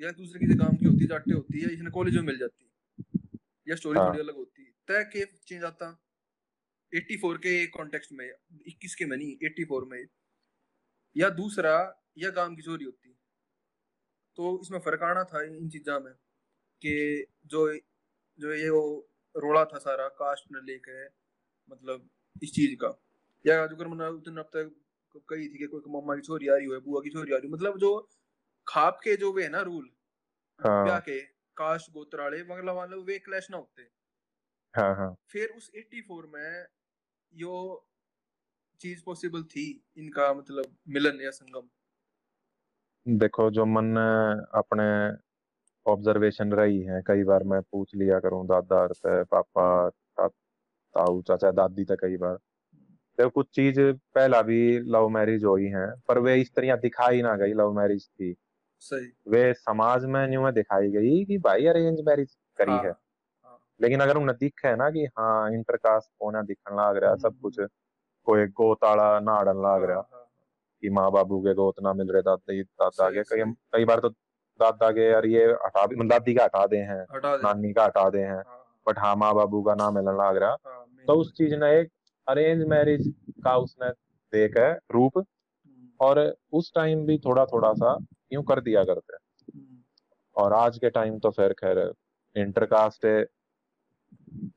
या दूसरे किसी काम की होती जाटे होती या इसने कॉलेज में मिल जाती या स्टोरी थोड़ी अलग होती तय के चेंज आता? 84 के कॉन्टेक्स्ट में 21 के में नहीं 84 में। या दूसरा या काम की चोरी होती। तो इसमें फ़र्क आना था इन चीजा में कि जो जो ये वो रोड़ा था सारा कास्ट ने लेके मतलब इस चीज़ का। या अगर मैंने उतने अब तक कही थी कि कोई मम्मा की छोरी आ रही है बुआ की छोरी आ रही है मतलब जो खाप के जो वे है ना रूल हाँ। ब्याह के कास्ट गोत्राले मतलब मतलब वे क्लैश ना होते। हाँ हाँ। फिर उस 84 में यो चीज़ पॉसिबल थी इनका मतलब मिलन या संगम? देखो जो मन अपने ऑब्जर्वेशन रही है कई बार मैं पूछ लिया करूँ दादा से पापा ताऊ चाचा दादी तक कई बार। तो कुछ चीज़ पहला भी लव मैरिज हुई है पर वे इस तरह दिखाई ना गई लव मैरिज थी सही। वे समाज में न्यू में दिखाई गई कि भाई अरेंज मैरिज करी हाँ, है। हाँ। लेकिन अगर उन्हें दिख है ना कि हाँ इंटरकास्ट होना दिखने लग रहा सब कुछ हम्म। कोई गोताड़ा नाड़न लग रहा हाँ, हाँ, हाँ, कि माँ बाबू के गोत ना मिल रहे दादा दादा के। कई कई बार तो दादा के यार ये हटा दादी का हटा दे हैं नानी का हटा दे हैं। बट हाँ माँ बाबू का नाम मिलने लग रहा तो उस चीज़ ने एक अरेंज मैरिज का उसने देख है रूप हम्म। और उस टाइम भी थोड़ा थोड़ा सा यूँ कर दिया करते हम्म। और आज के टाइम तो फिर खैर इंटरकास्ट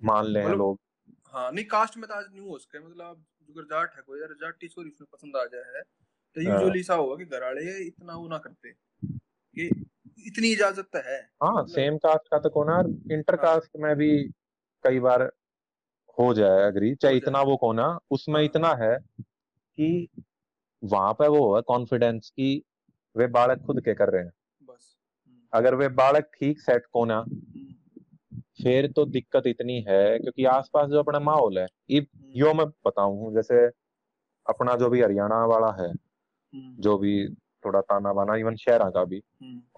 मान ले हैं लोग हाँ नहीं कास्ट में तो आज न्यू हो सके मतलब अगर जाट है कोई जाट सॉरी उसमें पसंद आ जाए है तो यूजुअली हाँ। सा होगा कि घर वाले इतना वो ना करते कि इतनी इजाज़त तो है हाँ मतलब, सेम कास्ट का तो कोना इंटरकास्ट हाँ, में भी कई बार हो जाए अग्री चाहे इतना वो कोना उसमें हाँ। इतना है कि वहाँ पे वो है कॉन्फिडेंस की वे बालक खुद के कर रहे हैं बस हम्म। अगर वे बालक ठीक सेट कोना हम्म। फिर तो दिक्कत इतनी है क्योंकि आसपास जो अपना माहौल है हम्म। यो मैं बताऊँ जैसे अपना जो भी हरियाणा वाला है जो भी थोड़ा ताना बाना इवन शहर का भी।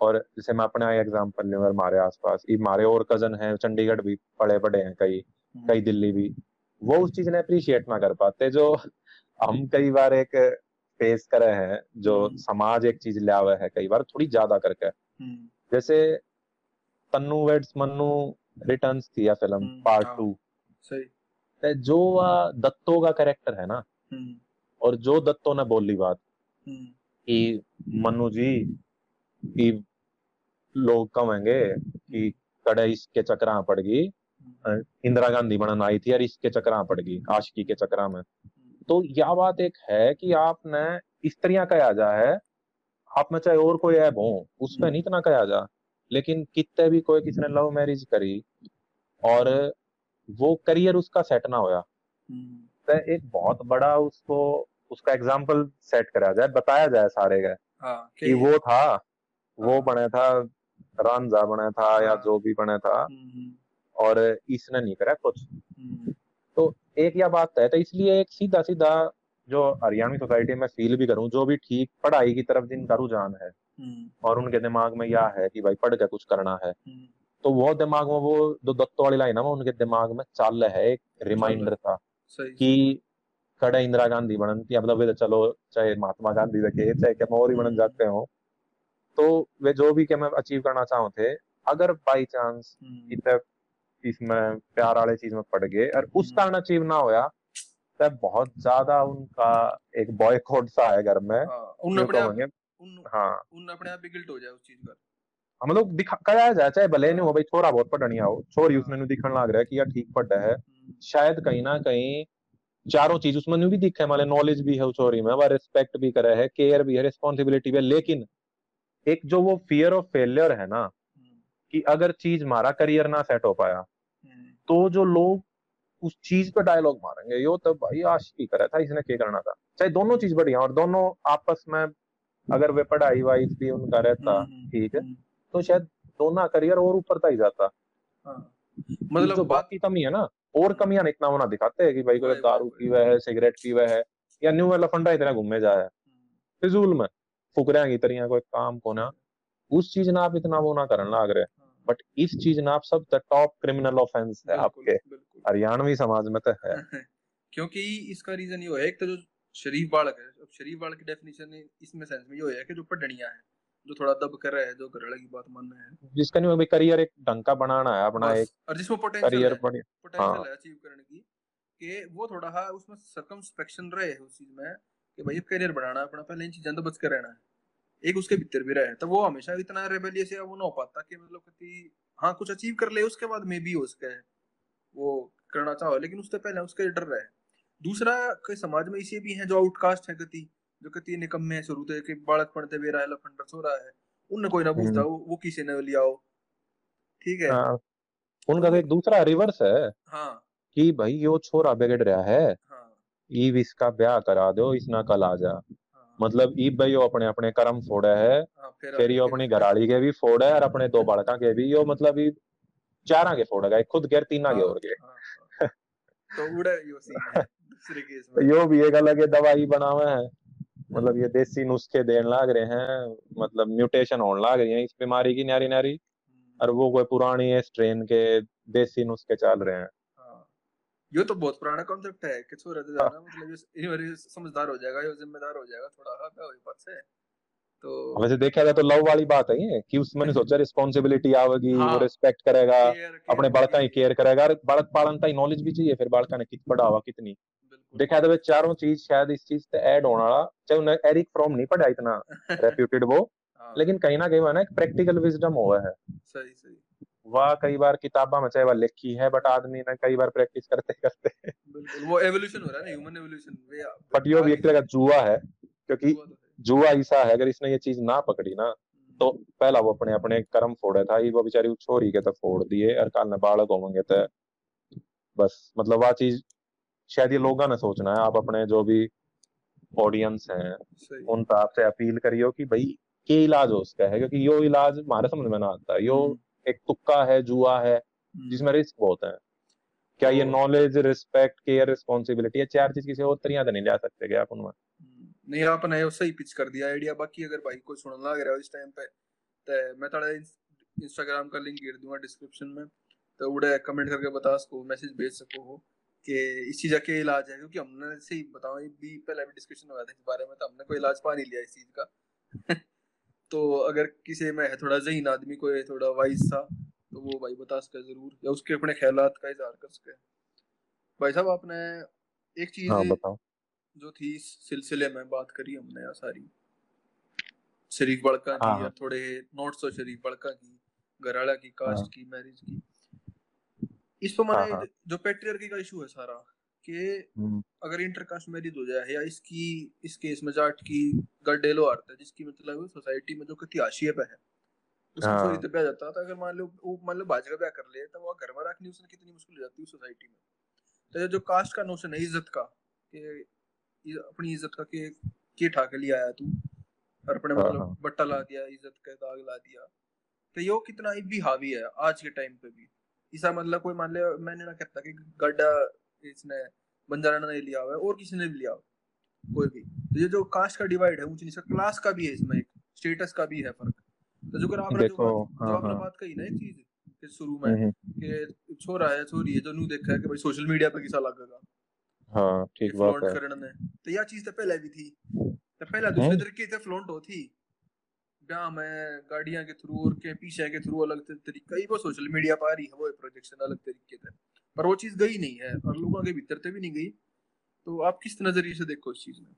और जैसे मैं अपने एग्ज़ाम्पल लूँ हमारे आसपास। हमारे और कज़न है चंडीगढ़ भी पड़े पड़े हैं कई कई दिल्ली भी। वो उस चीज़ ने अप्रिशिएट ना कर पाते जो हम कई बार एक फेस करे हैं जो हम्म। समाज एक चीज़ लिया हुआ है कई बार थोड़ी ज़्यादा करके। हम्म। जैसे तन्नू वेड्स मन्नू रिटर्न्स थी या फ़िल्म पार्ट टू सही। जो दत्तो का कैरेक्टर है ना और जो दत्तो ने बोली बात कि मनु जी कि लोग कहेंगे कि कड़े इसके चक्रा पड़ गई इंदिरा गांधी बनन आई थी और इसके चक्रा पड़ गई आशिकी के चक्रा में। तो यह बात एक है कि आपने इस तरह कहा जा है आप में चाहे और कोई ऐप हो उसमें नहीं इतना कहा जा। लेकिन कितने भी कोई किसी ने लव मैरिज करी और वो करियर उसका सेट ना होया। तो एक बहुत बड़ा उसको उसका एग्ज़ाम्पल सेट करा जाए बताया जाए सारे का हाँ, कि वो था वो हाँ। बने था रांझा बने था हाँ, या जो भी बने था। और इसने नहीं करा कुछ। तो एक यह बात है तो इसलिए एक सीधा सीधा जो हरियाणवी सोसाइटी में फील भी करूँ जो भी ठीक पढ़ाई की तरफ़ जिनका रुझान है और उनके दिमाग में यह है कि भाई पढ़ के कुछ करना है तो वो दिमाग में वो जो दत्तों वाली लाइन है वो उनके दिमाग में चाल है एक रिमाइंडर था कि कड़े इंदिरा गांधी बनन की मतलब वे चलो चाहे महात्मा गांधी देखे चाहे क्या और ही बनन जाते हो। तो वे जो भी के मैं अचीव करना चाहूँ थे अगर बाई चांस इतने इसमें प्यार वाले चीज़ में पड़ गए और उस कारण अचीव ना होया तब बहुत ज़्यादा उनका एक बॉयकॉट सा है घर में। हाँ, उन अपने हाँ। उन अपने आप गिल्ट हो जाए उस चीज़ पर। हम लोग दिखा कराया जाए चाहे भले नहीं हो भाई छोरा बहुत पढ़निया हो छोरी उसने हाँ। दिखने लग रहा है कि यार ठीक पढ़ा है। हम्म। शायद कहीं ना कहीं चारों चीज़ उसमें भी दिखे हमारे नॉलेज भी है उस छोरी में रिस्पेक्ट भी करे है केयर भी है रिस्पॉन्सिबिलिटी भी है लेकिन एक जो वो फियर ऑफ़ फेलियर है ना हम्म। कि अगर चीज़ हमारा करियर ना सेट हो पाया हम्म। तो जो लोग उस चीज़ पे डायलॉग मारेंगे यो तो भाई आशिकी करा था इसने क्या करना था चाहे दोनों चीज़ बढ़िया और दोनों आपस में अगर वे पढ़ाई वाइज भी उनका रहता ठीक है तो शायद दोनों करियर और ऊपर तक जाता हाँ। मतलब जो बाकी कमी है ना और कमियाँ इतना होना दिखाते हैं कि भाई कोई दारू पीवा है सिगरेट पीवा है या न्यू वाला फंडा इतना घूमे जाए फिजूल में फुकरिया की तरह कोई काम को ना। उस चीज़ ना आप इतना वो ना करने लग रहे। बट हाँ। इस चीज़ ना आप सब टॉप क्रिमिनल ऑफेंस है आपके। हरियाणवी समाज में तो है। क्योंकि इसका रीजन ये है एक तो जो शरीफ बालक है अब शरीफ बालक की डेफिनेशन इसमें सेंस में ये है कि जो पढ़निया है जो थोड़ा दब कर रहा है जो घर की बात मान रहे हैं। जिसका नहीं अभी करियर एक ढंग का बनाना है अपना एक और जिसमें पोटेंशियल है पोटेंशियल है। अचीव करने की कि वो थोड़ा हा उसमें सर्कमस्पेक्शन रहे उस चीज़ में कि भाई करियर बनाना अपना पहले इन चीज़ों तो बच कर रहना है। एक उसके भीतर भी रहे तो वो हमेशा इतना रेबेलियस या वो ना हो पाता कि मतलब कति हाँ कुछ अचीव कर ले उसके बाद मे भी हो सके वो करना चाहो लेकिन उससे पहले उसके डर रहे। दूसरा कोई समाज में इसे भी है जो आउटकास्ट है कति जो कति निकम्मे है शुरू से बालक पढ़ते रहा है सो रहा है। उनने कोई ना पूछता हम्म। वो किसी ने लिया हो। ठीक है? हाँ, उनका तो एक दूसरा रिवर्स है हाँ। कि भाई यो छोरा बिगड़ रहा है। हाँ। इसका ब्याह करा दो इसना कल आ जा। हाँ। मतलब ईब भाई यो अपने अपने कर्म फोड़े है हाँ, फिर यो अपनी घराड़ी के भी फोड़े और अपने दो बालका के भी। यो मतलब चारा के फोड़ेगा खुद गेर तीना के हाँ, और के। हाँ, हाँ। तो उड़े यो सीन है दूसरे केस में। यो भी एक अलग दवाई बनावे है। मतलब ये देसी नुस्खे देने लाग रहे हैं मतलब म्यूटेशन होने लाग रही है इस बीमारी की नारी नारी और वो कोई पुरानी है स्ट्रेन के देसी नुस्खे चल रहे हैं। हाँ। ये तो बहुत पुराना कॉन्सेप्ट है कि छोरा तो जाना मतलब ये समझदार हो जाएगा ये जिम्मेदार हो जाएगा थोड़ा हाँ क्या बात से। तो वैसे देखा जाए तो लव वाली बात है ये कि उसमें नहीं सोचा रिस्पॉन्सिबिलिटी आवेगी हाँ, वो रिस्पेक्ट करेगा अपने बालका ही केयर करेगा और बालक पालन का नॉलेज भी चाहिए फिर बालका ने कित पढ़ावा कितनी। देखा तो चारों चीज़ शायद इस चीज़ से ऐड होने वाला चाहे उन्हें एरिक फ्रॉम नहीं पढ़ा इतना रेप्यूटेड वो हाँ। लेकिन कहीं ना कहीं ना एक प्रैक्टिकल विजडम हुआ है। सही सही। वह कई बार किताबा में चाहे वह लिखी है बट आदमी ने कई बार प्रैक्टिस करते करते। वो एवोल्यूशन हो रहा है ना ह्यूमन एवोल्यूशन बट यो भी एक तरह का जुआ है क्योंकि तो जुआ ऐसा है अगर इसने ये चीज़ ना पकड़ी ना तो हम्म। पहला वो अपने अपने कर्म फोड़े था वो बेचारी छोरी के तो फोड़ दिए और कल ने बालक होंगे तो बस मतलब वह चीज़ शायद ये लोगों ने सोचना है आप अपने जो भी ऑडियंस हैं उन पर आपसे अपील करियो कि भाई के इलाज हो उसका है? क्योंकि यो इलाज हमारे समझ में ना आता। यो हम्म। एक तुक्का है जुआ है हम्म। जिसमें रिस्क बहुत है। क्या ये नॉलेज रिस्पेक्ट केयर रिस्पॉन्सिबिलिटी ये चार चीज़ किसी और तरीका तो नहीं ले सकते क्या आप उनमें? हम्म। नहीं आपने सही पिच कर दिया आइडिया बाकी अगर भाई कोई सुन लग रहा है इस टाइम पे तो मैं थोड़ा इंस्टाग्राम का लिंक गिर दूँगा डिस्क्रिप्शन में। तो उड़े कमेंट करके बता सको मैसेज भेज सको हो कि इस चीज़ का इलाज है? क्योंकि हमने से ही बताओ भी पहले भी डिस्कशन हुआ था इस बारे में तो हमने कोई इलाज पा नहीं लिया इस चीज़ का। तो अगर किसी में है थोड़ा जहीन आदमी कोई थोड़ा वाइज था तो वो भाई बता सके ज़रूर या उसके अपने ख्याल का इजहार कर सके। भाई साहब आपने एक चीज़ हाँ बताओ। जो थी इस सिलसिले में बात करी हमने यार सारी। शरीफ बड़का की हाँ या हाँ थोड़े नोट्स और शरीफ बड़का की घराड़ा की कास्ट हाँ। की मैरिज की। इस पर हाँ मैंने हाँ जो पेट्रियार्की का इशू है सारा कि हम्म, अगर इंटरकास्ट मैरिज हो जाए या इसकी इस केस में जाट की गड्डेलो आता है जिसकी मतलब सोसाइटी में जो कति हाशिए पे है उसकी हाँ। तो ब्याह जाता था अगर मान लो वो मान लो भाजपा ब्याह कर ले तो वो घर में रखनी उसने कितनी मुश्किल हो जाती है सोसाइटी में। तो जो कास्ट का नोशन है इज़्ज़त का कि अपनी इज़्ज़त का कि के ठाके लिए आया तू और अपने हाँ मतलब हाँ। बट्टा ला दिया इज़्ज़त का दाग ला दिया तो यो कितना भी हावी है आज के टाइम पे भी। ऐसा मतलब कोई मान ले मैंने ना कहता कि गड्ढा इसने बंजारा ने लिया हुआ है और किसी ने भी लिया हुआ कोई भी। तो ये जो कास्ट का डिवाइड है ऊंच नीचे क्लास का भी है इसमें एक स्टेटस का भी है फ़र्क। तो जो अगर आपने जो जो हाँ आपने हाँ। बात कही ना एक चीज़ कि शुरू में हम्म, कि छोरा है छोरी है जो नू देखा है कि भाई सोशल मीडिया पे किसा लगेगा हाँ ठीक बात फ्लॉन्ट है। करने में। तो यह चीज़ तो पहले भी थी। तो पहला दूसरे हम्म। तरीके से फ्लॉन्ट होती। ब्याह में गाड़ियाँ के थ्रू और के पीछे के थ्रू अलग त- तरीका ही वो सोशल मीडिया पर आ रही है वो प्रोजेक्शन अलग तरीके से। पर वो चीज़ गई नहीं है और लोगों के भीतर से भी नहीं गई। तो आप किस नज़रिए से देखो इस चीज़ में?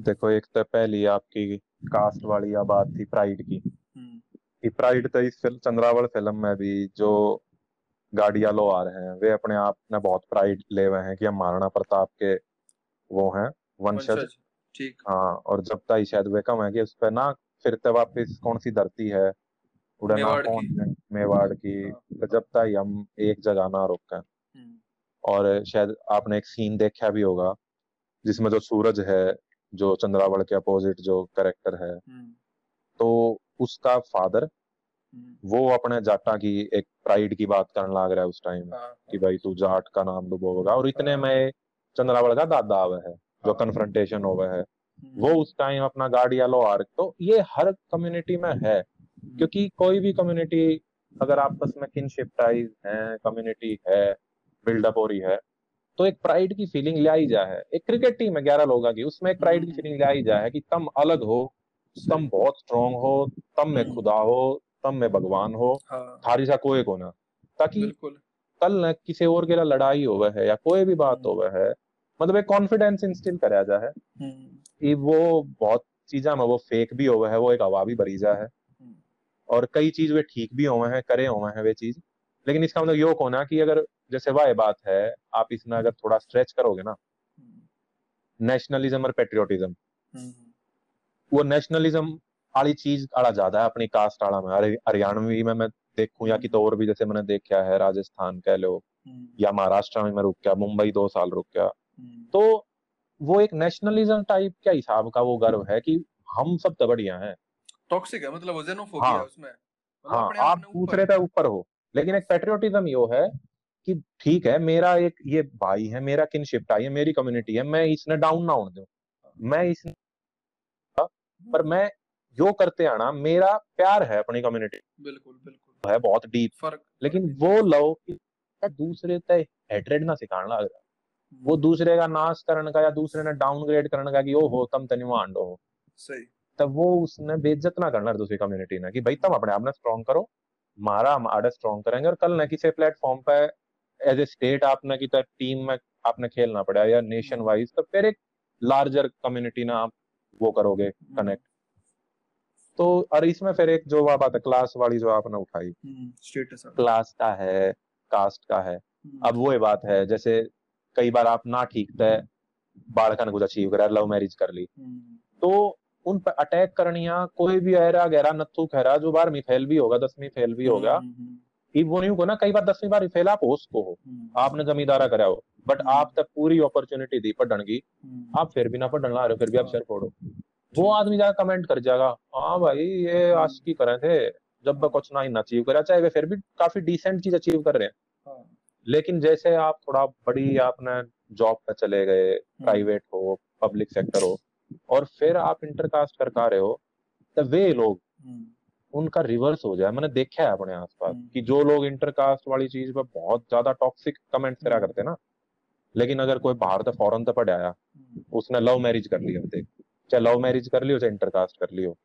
देखो एक तो पहली आपकी कास्ट वाली या बात थी प्राइड की। हम्म। कि प्राइड तो इस फ़िल्म चंद्रावल फ़िल्म में भी जो गाड़िया लो आ रहे हैं वे अपने आप में बहुत प्राइड ले हुए हैं कि हम महाराणा प्रताप के वो हैं वंशज। ठीक। हाँ और जब तक शायद वे कम है कि उस पर ना फिर तो वापिस कौन सी धरती है? उड़ना मेवाड़ कौन है? मेवाड़ की। हाँ। तो जब तक हम एक जगह ना रुकें हम्म। और शायद आपने एक सीन देखा भी होगा जिसमें जो सूरज है जो चंद्रावल के अपोजिट जो करेक्टर है हम्म। तो उसका फादर हम्म। वो अपने जाटा की एक प्राइड की बात करने लग रहा है उस टाइम हाँ कि भाई तू जाट का नाम डुबोगा और इतने हाँ। में चंद्रावल का दादा आवे है। जो हाँ। कन्फ्रंटेशन होवे है। वो हम्म उस टाइम अपना गाड़ी लो आर तो ये हर कम्युनिटी में है। हम्म। क्योंकि कोई भी कम्युनिटी अगर आपस में किनशिप टाइज है कम्युनिटी है बिल्डअप हो रही है तो एक प्राइड की फीलिंग ले आई जा है। एक क्रिकेट टीम है ग्यारह लोगों की उसमें एक प्राइड की हम्म। फीलिंग ले आई जा है कि तुम अलग हो तुम बहुत स्ट्रांग हो तुम में हम्म खुदा हो तुम में भगवान हो हाँ। थारी सा कोई को ना। ताकि कल न किसी और के लिए लड़ाई होवे है या कोई भी बात हो है मतलब एक कॉन्फिडेंस इंस्टिल कराया जा है हम्म। कि वो बहुत चीजा में वो फेक भी होवे है वो एक हवा भी भरी जा है। हम्म। और कई चीज़ वे ठीक भी हुए हैं करे हुए हैं वे चीज़ लेकिन इसका मतलब यो होना कि अगर जैसे वह बात है आप इसमें अगर थोड़ा स्ट्रेच करोगे ना हम्म। नेशनलिज्म और पेट्रियोटिज्म हम्म। वो नेशनलिज्म वाली चीज़ आड़ा ज़्यादा है अपनी कास्ट आड़ा में। हरि- हरियाणवी में मैं देखूँ या कि तो और भी जैसे मैंने देखा है राजस्थान कह लो हम्म। या महाराष्ट्र में मैं रुक गया मुंबई दो साल रुक गया हम्म तो वो एक नेशनलिज्म टाइप क्या हिसाब का वो गर्व है कि हम सब तो बढ़िया हैं। टॉक्सिक है मतलब वो xenophobia है। उसमें। मतलब हाँ आप दूसरे का ऊपर हो। लेकिन एक पेट्रियोटिज्म यो है कि ठीक है मेरा एक ये भाई है मेरा किनशिप टाई है मेरी कम्युनिटी है मैं इसने डाउन ना होने दूँ। मैं इस पर मैं जो करते आना मेरा प्यार है अपनी कम्युनिटी बिल्कुल बिल्कुल। है बहुत डीप फ़र्क लेकिन वो लो कि दूसरे तय हेट्रेड ना सिखाने लग रहा। वो हम्म दूसरे का नाश करने का या दूसरे ने डाउनग्रेड करने का कि ओ हो तम तनी आंडो हो। सही। तब वो उसने बेइज्जत ना करना दूसरी कम्युनिटी ने कि भाई तुम अपने आप ने स्ट्रॉन्ग करो मारा हम आड़े स्ट्रॉन्ग करेंगे और कल न किसी प्लेटफॉर्म पे एज ए स्टेट आपने की टीम में आपने खेलना पड़ा या नेशन हम्म वाइज तो फिर एक लार्जर कम्युनिटी ना आप वो करोगे हम्म। कनेक्ट तो और इसमें फिर एक जो बात है क्लास वाली जो आपने उठाई हम्म स्टेटस क्लास का है कास्ट का है हम्म। अब वो ये बात है जैसे कई बार आप ना ठीक तय बालका ने कुछ अचीव करा लव मैरिज कर ली। हम्म। तो उन पर अटैक करनिया कोई भी ऐरा गहरा नत्थू खैरा जो बारहवीं फेल भी होगा दसवीं फेल भी होगा हम्म हम्म कि वो नहीं को ना कई बार दसवीं बार फेल आप उसको हो। हम्म। आपने जमींदारा करा हो। But hmm. आप तक पूरी अपॉर्चुनिटी दी पढ़ने की हम्म। आप फिर भी ना पढ़ने ला रहे हो फिर भी आप हाँ। सिर फोड़ो। वो आदमी जाकर कमेंट कर जाएगा हाँ भाई ये हम्म। आशिकी करे थे। जब कुछ ना ही अचीव करा चाहे वे फिर भी काफ़ी डिसेंट चीज़ अचीव कर रहे हाँ। लेकिन जैसे आप थोड़ा बड़ी आपने जॉब पे चले गए हम्म। प्राइवेट हो पब्लिक सेक्टर हो और फिर आप इंटरकास्ट कर रहे हो तो वे लोग हम्म। उनका रिवर्स हो जाए। मैंने देखा है अपने आसपास हम्म। कि जो लोग इंटरकास्ट वाली चीज़ पे बहुत ज़्यादा टॉक्सिक कमेंट्स करा हम्म। करते ना लेकिन अगर कोई बाहर तो फॉरन तो पढ़ आया हम्म। उसने लव मैरिज कर लिया चाहे लव मैरिज कर लियो चाहे इंटरकास्ट कर लियो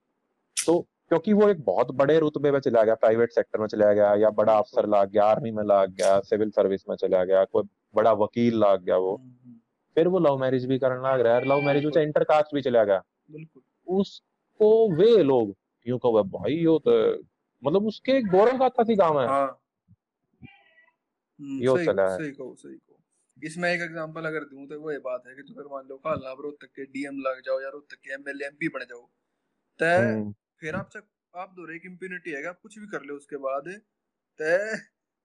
तो क्योंकि वो एक बहुत बड़े रुतबे में चला गया प्राइवेट सेक्टर में चला गया या बड़ा अफसर लाग गया आर्मी में लाग गया सिविल सर्विस में चला गया कोई बड़ा वकील लाग गया वो। हम्म, हम्म। फिर वो लव मैरिज भी करने लग रहा है लव मैरिज में इंटरकास्ट भी चला गया। उसको वे लोग यूँ कहो भाई यो तो मतलब उसके गौरव गाथा थी गाँव है हाँ। हम्म, यो चला है। सही कहो सही कहो। इसमें एक एग्जांपल अगर दूँ तो वो ये बात है कि तो फिर मान लो काला रोहतक के डीएम लग जाओ या रोहतक के एमएलए एमपी बन जाओ। तो फिर आप आप दो एक इम्प्यूनिटी है आप कुछ भी कर ले उसके बाद ते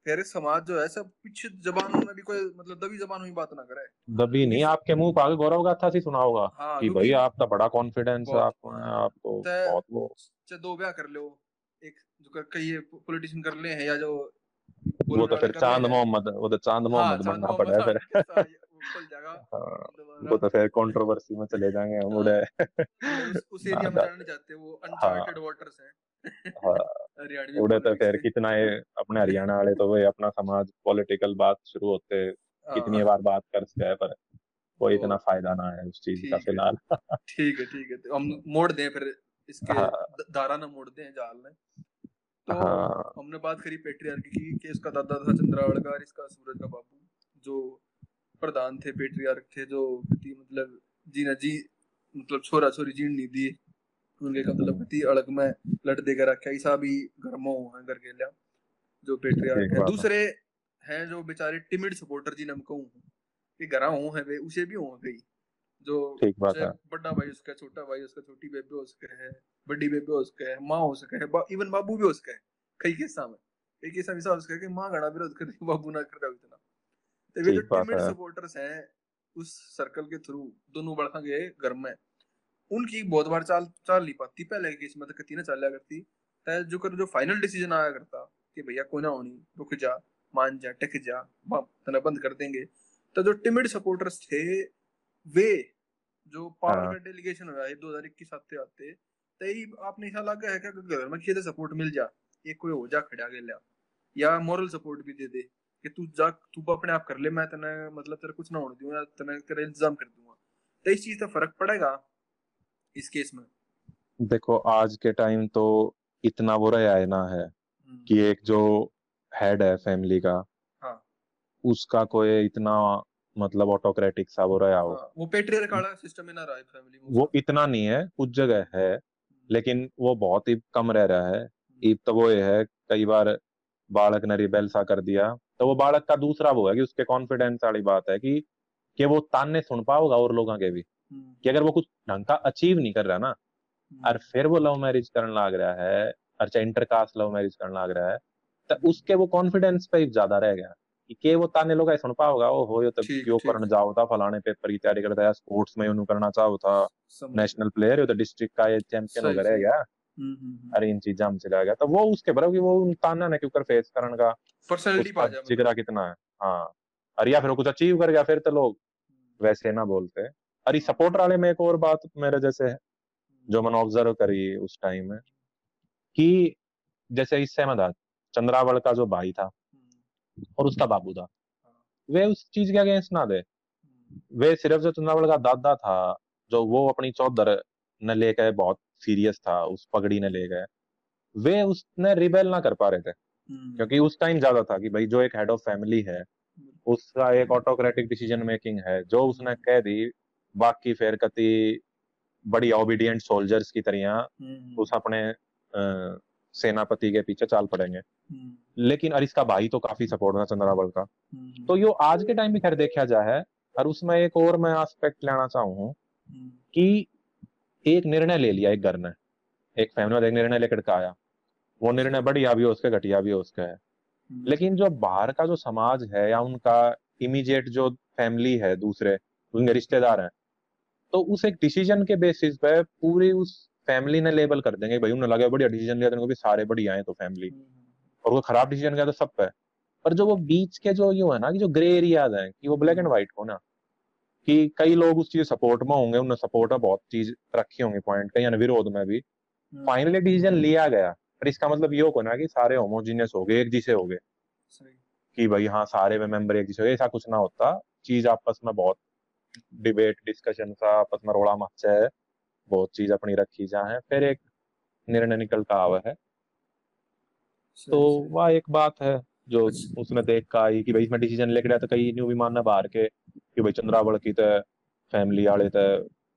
फिर समाज जो है सब पीछे जबानों में भी कोई मतलब दबी जबान में बात ना करे। दबी नहीं आपके मुँह पाल गौरव गाथा सी सुना होगा हाँ, कि भाई आपका बड़ा कॉन्फिडेंस है आपको बहुत वो। दो ब्याह कर लो एक जो कई पॉलिटिशियन कर ले हैं या जो वो तो फिर चाँद मोहम्मद वो तो चाँद हाँ, मोहम्मद बनना पड़ा है फिर हाँ, वो तो फिर कंट्रोवर्सी में चले जाएँगे हम उड़े उस एरिया में जाना चाहते वो अनचार्टेड वाटर्स हैं। हाँ उड़े तो फिर कितना है अपने हरियाणा वाले तो वे अपना समाज पॉलिटिकल बात शुरू होते कितनी हाँ। बार बात कर सकते हैं पर कोई इतना फ़ायदा ना है उस चीज़ का फ़िलहाल। ठीक है ठीक है तो हम मोड़ दें फिर इसके हाँ, धारा ना मोड़ दें जाल में। तो हाँ, हमने बात करी पेट्रियार्की की कि इसका दादा था चंद्रावड़ का इसका सूरज का बाबू जो प्रधान थे पेट्रियार्क थे जो मतलब जीना जी मतलब छोरा छोरी जीण नहीं दी। उनके का मतलब कति अलग में लट देकर रखा। ऐसा भी घरमो है घर के लिया जो पेट्रियार्क है। दूसरे हैं जो बेचारे टिमिड सपोर्टर जी नम कहूँ कि घरा हूँ है वे उसे भी हो गई जो बड़ा भाई उसका छोटा भाई उसका छोटी बेबे उसका है बड़ी बेबे उसका है माँ हो सके है इवन बाबू भी उसका है। कई केसा में एक केसा में उसका है कि माँ घड़ा विरोध कर बाबू ना कर इतना। तो वे जो टिमिड सपोर्टर्स हैं। उस सर्कल के थ्रू दोनों बढ़ा गए घर में। उनकी बहुत बार चाल चाल नहीं पाती। पहले की किस्मत कती ना चालिया करती। तय जो कर जो फाइनल डिसीज़न आया करता कि भैया कोई ना होनी रुक जा मान जा टिक जा तना बंद कर देंगे। तो जो टिमिड सपोर्टर्स थे वे जो पावर हाँ। का डेलीगेशन हुआ है 2021 आते आते तई आपने ऐसा लगा है घर में किसी सपोर्ट मिल जा एक कोई हो जा खड़ा गया या मॉरल सपोर्ट भी दे दे। कि तू जा तू अपने आप कर ले मैं तेने मतलब तेरे कुछ ना होने दूँगा तेने तेरा इंतज़ाम कर दूँगा तो इस चीज़ का फ़र्क पड़ेगा इस केस में देखो आज के टाइम तो इतना वो रहा है ना है हम्म। कि एक जो हेड है फैमिली का हाँ. उसका कोई इतना मतलब ऑटोक्रेटिक सा रहा हो हाँ, वो पेट्रियर्कल सिस्टम में ना रहा है फैमिली में वो इतना नहीं है कुछ जगह है हम्म। लेकिन वो बहुत ही कम रह रहा है हम्म। तो वो ये है कई बार बालक ने रिबेल सा कर दिया तो वो बालक का दूसरा वो है कि उसके कॉन्फिडेंस वाली बात है कि कि वो ताने सुन पाओगा और लोगों के भी। हम्म। कि अगर वो कुछ ढंग का अचीव नहीं कर रहा ना हम्म। और फिर वो लव मैरिज करने लग रहा है और चाहे इंटरकास्ट लव मैरिज करने लग रहा है तो उसके वो कॉन्फिडेंस पे ज़्यादा रह गया। कि के वो ताने लोग सुन पाओगा ओ हो यो तो क्यों करने जाओ था फलाने पेपर की तैयारी करता है स्पोर्ट्स में उन्होंने करना चाहो था नेशनल प्लेयर हो तो डिस्ट्रिक्ट का ये चैंपियन हो रह गया। हम्म, अरे इन चीजा चला गया तो वो उसके बराबर वो ताना ने क्यों कर फेस करने का? पर्सनालिटी पा जा जिगरा कितना है? हाँ। अरे या फिर कुछ अचीव कर गया फिर तो लोग वैसे ना बोलते। अरे सपोर्टर वाले में एक और बात मेरे जैसे है जो मैंने ऑब्ज़र्व करी उस टाइम में कि जैसे इससे मदद चंद्रावल का जो भाई था और उसका बाबू था वे उस चीज़ के अगेंस्ट ना दे वे सिर्फ़ जो चंद्रावल का दादा था जो वो अपनी चौधर ने लेकर बहुत सीरियस था उस पगड़ी ने ले गए वे उसने रिबेल ना कर पा रहे थे हम्म। क्योंकि उस टाइम ज़्यादा था कि भाई जो एक हेड ऑफ़ फैमिली है उसका एक ऑटोक्रेटिक डिसीज़न मेकिंग है जो उसने कह दी बाकी फिर कति बड़ी ओबीडियंट सोल्जर्स की तरह हम्म। उस अपने सेनापति के पीछे चाल पड़ेंगे हम्म। लेकिन और इसका भाई तो काफ़ी सपोर्ट था चंद्रावल का। तो यो आज के टाइम भी खैर देखा जाए और उसमें एक और मैं एस्पेक्ट लेना चाहूँ कि एक निर्णय ले लिया एक घर ने एक फैमिली में एक निर्णय लेकर के आया। वो निर्णय बढ़िया भी हो उसके घटिया भी हो उसके है। लेकिन जो बाहर का जो समाज है या उनका इमीडिएट जो फैमिली है दूसरे उनके रिश्तेदार हैं तो उस एक डिसीज़न के बेसिस पे पूरी उस फैमिली ने लेबल कर देंगे भाई उन्होंने लगा बढ़िया डिसीज़न लिया तो भी सारे बढ़िया हैं तो फैमिली हम्म, हम्म, हम्म। और वो खराब डिसीज़न किया तो सब पे पर जो वो बीच के जो यू है ना कि जो ग्रे एरियाज़ हैं कि वो ब्लैक एंड व्हाइट हो ना कि कई लोग उस चीज़ सपोर्ट में होंगे उन्होंने सपोर्ट में बहुत चीज़ रखी होंगी पॉइंट कहीं विरोध में भी। फाइनली डिसीज़न लिया गया पर इसका मतलब ये हो ना कि सारे होमोजीनियस हो गए एक जैसे हो गए। कि भाई हाँ सारे में मेंबर एक जैसे ऐसा कुछ ना होता। चीज़ आपस में बहुत डिबेट डिस्कशन सा आपस में रोड़ा मच है बहुत चीज़ अपनी रखी जाए फिर एक निर्णय निकलता आवा है। तो वह एक बात है जो अच्छा। उसने देख का आई कि भाई इसमें डिसीज़न लेके तो कई न्यू भी मानना बाहर के कि भाई चंद्रावल की तो फैमिली वाले तो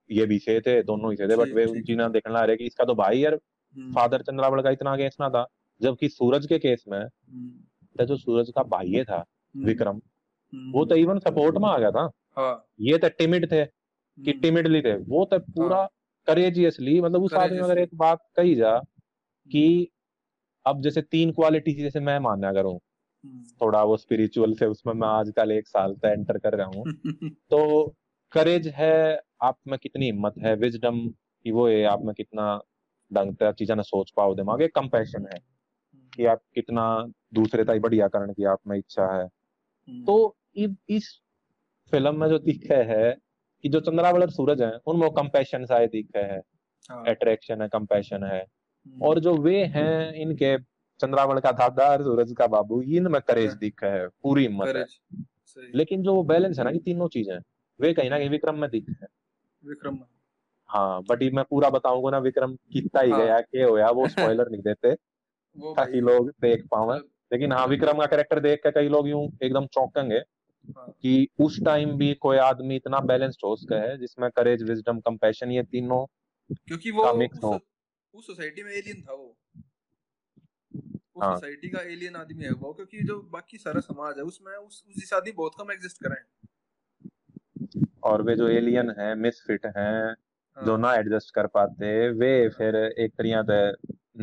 ये भी से थे दोनों ही थे बट वे उन चीज़ें देखने आ रहे कि इसका तो भाई यार फादर हम्म। चंद्रावल का इतना अगेंस्ट ना था जबकि सूरज के केस में हम्म। तो जो सूरज का भाई था हम्म। विक्रम वो तो इवन सपोर्ट में आ गया था हाँ। ये तो टिमिड थे कि टिमिडली थे वो तो पूरा करेजियसली हाँ। मतलब उस आदमी अगर एक बात कही जा कि अब जैसे तीन क्वालिटी जैसे मैं मानना हूँ थोड़ा वो स्पिरिचुअल से उसमें मैं आजकल एक साल से एंटर कर रहा हूँ। तो करेज है आप में कितनी हिम्मत है विजडम की वो है आप में कितना ढंग से चीज़ें ना सोच पाओ दिमाग एक कंपैशन है कि आप कितना दूसरे ताई बढ़िया करने की आप में इच्छा है। तो इस फ़िल्म में जो दिखे है कि जो चंद्रावल और सूरज है उनमें कंपैशन शायद दिखे है। अट्रैक्शन हाँ। है कंपैशन है। हम्म। और जो वे हैं इनके चंद्रावल का दादा सूरज का बाबू इनमें करेज हाँ। दिखा है पूरी हिम्मत है। लेकिन जो बैलेंस है ना कि तीनों चीज़ें वे कहीं ना कहीं विक्रम में दिख है। विक्रम हाँ बट मैं पूरा बताऊँगा ना विक्रम कितना ही हाँ। गया के होया वो स्पॉइलर नहीं देते ताकि लोग देख पावे लेकिन हाँ विक्रम का कैरेक्टर देख के कई लोग यूँ एकदम चौंकेंगे हाँ। कि उस टाइम भी कोई आदमी इतना बैलेंस्ड हो सके है जिसमें करेज विजडम कंपैशन ये तीनों क्योंकि वो उस सोसाइटी में एलियन था वो। उस हाँ. सोसाइटी का एलियन आदमी है वो क्योंकि जो बाकी सारा समाज है उसमें उस उस जैसे आदमी बहुत कम एग्जिस्ट कर रहे हैं। और वे जो एलियन है मिसफिट हैं हाँ. जो ना एडजस्ट कर पाते वे फिर एक तरीका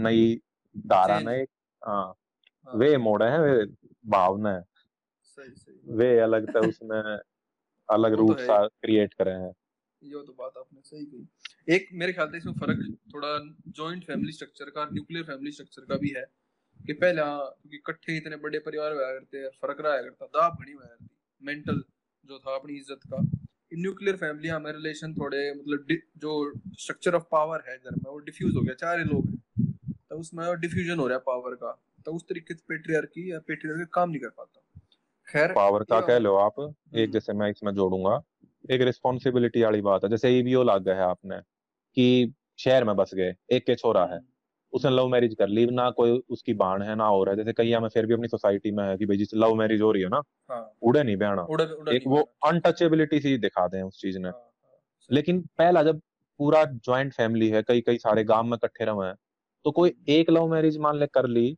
नई धारा ने हाँ, हाँ। वे मोड़ है वे भावना है। सही सही। वे अलग था उसमें अलग रूप तो सा क्रिएट करे हैं। ये तो बात आपने सही कही। एक मेरे ख्याल से इसमें फ़र्क थोड़ा जॉइंट फैमिली स्ट्रक्चर का न्यूक्लियर फैमिली स्ट्रक्चर का भी है। कि पहले क्योंकि इकट्ठे इतने बड़े परिवार हुआ करते फ़र्क रहा करता दाब बनी हुआ करती। मेंटल जो था अपनी इज़्ज़त का। न्यूक्लियर फैमिली में रिलेशन थोड़े मतलब जो स्ट्रक्चर ऑफ़ पावर है घर में वो डिफ्यूज हो गया चार लोग हैं। तो उसमें डिफ्यूजन हो रहा है पावर का। तो उस तरीके से पेट्रियार्की या पेट्रियार्की काम नहीं कर पाता। खैर पावर का कह लो आप एक हम्म। जैसे मैं इसमें जोड़ूँगा एक रिस्पॉन्सिबिलिटी वाली बात है। जैसे ईवीओ लाग गया है आपने कि शहर में बस गए एक के छोरा है। हम्म। उसने लव मैरिज कर ली ना कोई उसकी बाण है ना हो रहा है। जैसे कई में फिर भी अपनी सोसाइटी में है कि भाई जिस लव मैरिज हो रही है ना हाँ। उड़े नहीं बहना। एक वो अनटचेबिलिटी सी दिखाते हैं उस चीज़ ने। हाँ, हाँ, लेकिन पहला जब पूरा ज्वाइंट फैमिली है कई कई सारे गाँव में इकट्ठे रहे हैं तो कोई एक लव मैरिज मान ले कर ली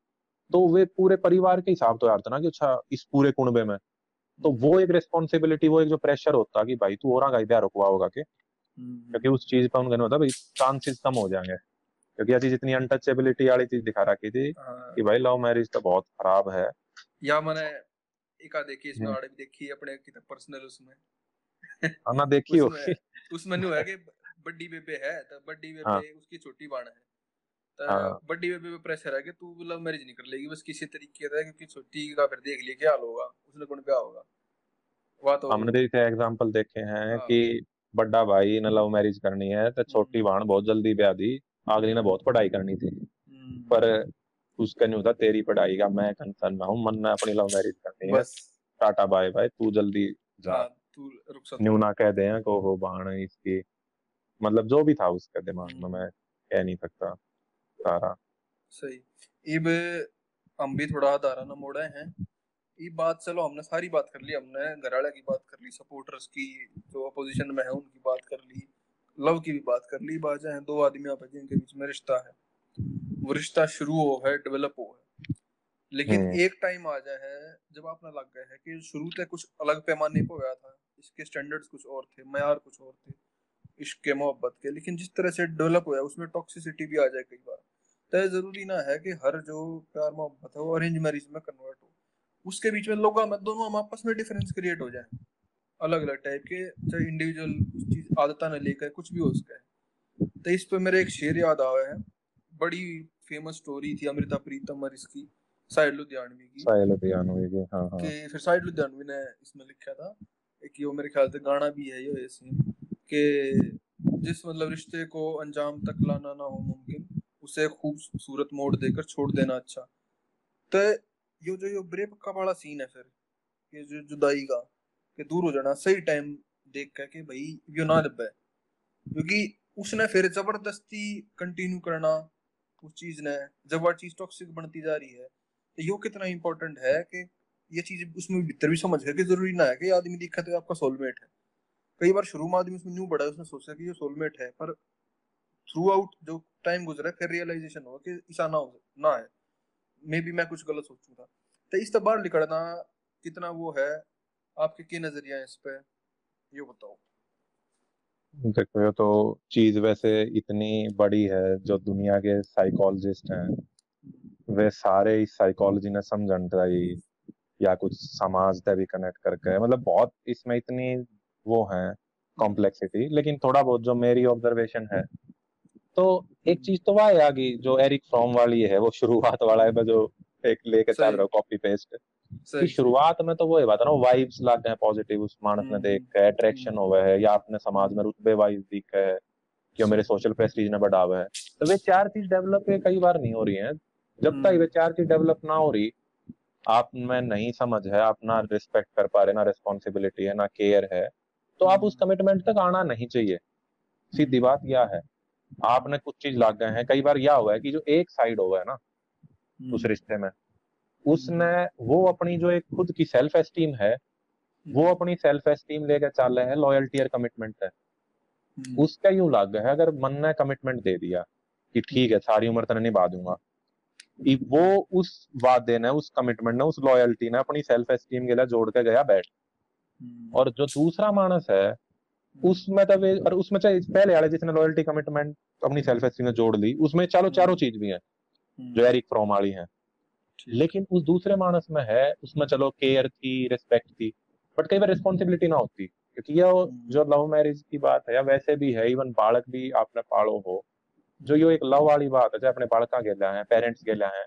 तो वे पूरे परिवार के हिसाब तो यार था ना कि अच्छा इस पूरे कुंबे में। तो वो एक रिस्पॉन्सिबिलिटी वो एक जो प्रेशर होता कि भाई तू और ब्याह रुकवा होगा के। हम्म। क्योंकि उस चीज़ पर उनका होता भाई चांसेस कम हो जाएँगे। क्योंकि ऐसी जितनी अनटचेबिलिटी वाली चीज़ दिखा रखी थी हाँ। कि भाई लव मैरिज तो बहुत खराब है या मैंने एक आ देखी इसमें और भी देखी अपने की पर्सनल उसमें हाँ ना देखी हो उसमें नहीं है कि बड्डी बेबे है तो बड्डी बेबे हाँ। उसकी छोटी बाण है हाँ। बड्डी बेबी पे प्रेशर है कि तू लव मैरिज नहीं कर लेगी बस किसी तरीके का क्योंकि छोटी का फिर देख लिए क्या हाल होगा उसने कौन क्या होगा वह तो हमने देखे एग्जांपल देखे हैं हाँ। कि बड़ा भाई ने लव मैरिज करनी है तो छोटी हम्म। बहन बहुत जल्दी ब्याह दी अगली ने बहुत पढ़ाई करनी थी। हम्म। पर उसका नहीं होता तेरी पढ़ाई का मैं कंसर्न ना हूँ मन ने अपनी लव मैरिज करनी है। टाटा बाय बाय तू जल्दी जा। हाँ, तू न्यू ना कह दे को हो बहन इसकी। मतलब जो भी था उसके दिमाग में। मैं कह नहीं सकता। सारा। सही। इब हम भी थोड़ा दारा ना मोड़ा है। ये बात चलो हमने सारी बात कर ली। हमने घराड़ा की बात कर ली सपोर्टर्स की जो अपोजिशन में है उनकी बात कर ली। लव की भी बात कर ली बात है दो आदमी आप जिनके बीच में रिश्ता है। वो रिश्ता शुरू हो है डेवलप हो है। लेकिन हम्म। एक टाइम आ जाए है जब आपने लग गया है कि शुरू से कुछ अलग पैमाने पर गया था इसके स्टैंडर्ड्स कुछ और थे मैार कुछ और थे इश्क के मोहब्बत के लेकिन जिस तरह से डेवलप हुआ उसमें टॉक्सिसिटी भी आ जाए कई बार। तो ज़रूरी ना है कि हर जो प्यार मोहब्बत है वो अरेंज मैरिज में कन्वर्ट हो। उसके बीच में लोग में दोनों हम आपस में डिफरेंस क्रिएट हो जाए। अलग अलग टाइप के चाहे इंडिविजुअल चीज़ आदता न लेकर कुछ भी हो सके। तो इस पर मेरे एक शेर याद आया है। बड़ी फ़ेमस स्टोरी थी अमृता प्रीतम और इसकी साइड लुधियानवी की। साइड लुधियानवी की हाँ हाँ। कि फिर साइड लुधियानवी ने इसमें लिखा था एक ये मेरे ख्याल से गाना भी है ये सीन कि जिस मतलब रिश्ते को अंजाम तक लाना ना हो मुमकिन उसे खूबसूरत मोड़ देकर छोड़ देना अच्छा। तो यो जो यो ब्रेक वाला सीन है फिर ये जो जुदाई का कि दूर हो जाना, सही टाइम देख कर के भाई यो ना दबे क्योंकि उसने फिर ज़बरदस्ती कंटिन्यू करना, उस चीज़ ने, जब वो चीज़ टॉक्सिक बनती जा रही है तो यो कितना इंपॉर्टेंट है कि ये चीज़ उसमें भीतर भी समझ है कि ज़रूरी ना है कि आदमी दिखा तो आपका सोलमेट है। कई बार शुरू में आदमी उसमें न्यू बढ़ा उसने सोचा कि ये सोलमेट है, पर थ्रू आउट जो टाइम गुजरा फिर रियलाइजेशन हुआ कि ऐसा ना हो, ना है। मे बी मैं कुछ गलत सोचू था तो इस बार निकलना कितना वो है आपके क्या नज़रिया है इस पे? ये बताओ। देखो ये तो चीज़ वैसे इतनी बड़ी है जो दुनिया के साइकोलॉजिस्ट हैं वे सारे इस साइकोलॉजी ने समझन रही या कुछ समाज से भी कनेक्ट करके। मतलब बहुत इसमें इतनी वो है कॉम्प्लेक्सिटी लेकिन थोड़ा बहुत जो मेरी ऑब्जर्वेशन है तो एक चीज़ तो वह आ गई जो एरिक फ्रॉम वाली है वो शुरुआत वाला है जो एक लेके चल रहा हूँ कॉपी पेस्ट की शुरुआत में तो वो ये बात है ना वाइब्स लाते हैं पॉजिटिव उस मानस में देख के अट्रैक्शन हुआ है या अपने समाज में रुतबे वाइज दिख है कि मेरे सोशल प्रेस्टीज ने बढ़ावा है। तो वे चार चीज़ डेवलप कई बार नहीं हो रही है। जब तक वे चार चीज़ डेवलप ना हो रही आप में नहीं समझ है आप ना रिस्पेक्ट कर पा रहे ना रिस्पॉन्सिबिलिटी है ना केयर है तो आप उस कमिटमेंट तक आना नहीं चाहिए। सीधी बात यह है आपने कुछ चीज़ लाग गए हैं कई बार यह हुआ है कि जो एक साइड हुआ है ना उस रिश्ते में उसने वो अपनी जो एक खुद की सेल्फ एस्टीम है वो अपनी सेल्फ एस्टीम लेकर चल रहे हैं लॉयल्टी और कमिटमेंट है। उसका यूँ लग है अगर मन ने कमिटमेंट दे दिया कि ठीक है सारी उम्र तने निभा दूँगा वो उस वादे ने उस कमिटमेंट ने उस लॉयल्टी ने अपनी सेल्फ एस्टीम के लिए जोड़ के गया बैठ। और जो दूसरा मानस है उसमें तो और उसमें चाहे पहले वाले जिसने लॉयल्टी कमिटमेंट अपनी सेल्फ एस्टीम में जोड़ ली उसमें चलो चारों चीज़ भी है जो एरिक फ्रॉम वाली है। लेकिन उस दूसरे मानस में है उसमें चलो केयर थी रिस्पेक्ट थी बट कई बार रिस्पॉन्सिबिलिटी ना होती क्योंकि ये जो लव मैरिज की बात है या वैसे भी है इवन बालक भी आपने पालो हो जो ये एक लव वाली बात है चाहे अपने बालका गेला है पेरेंट्स गेला है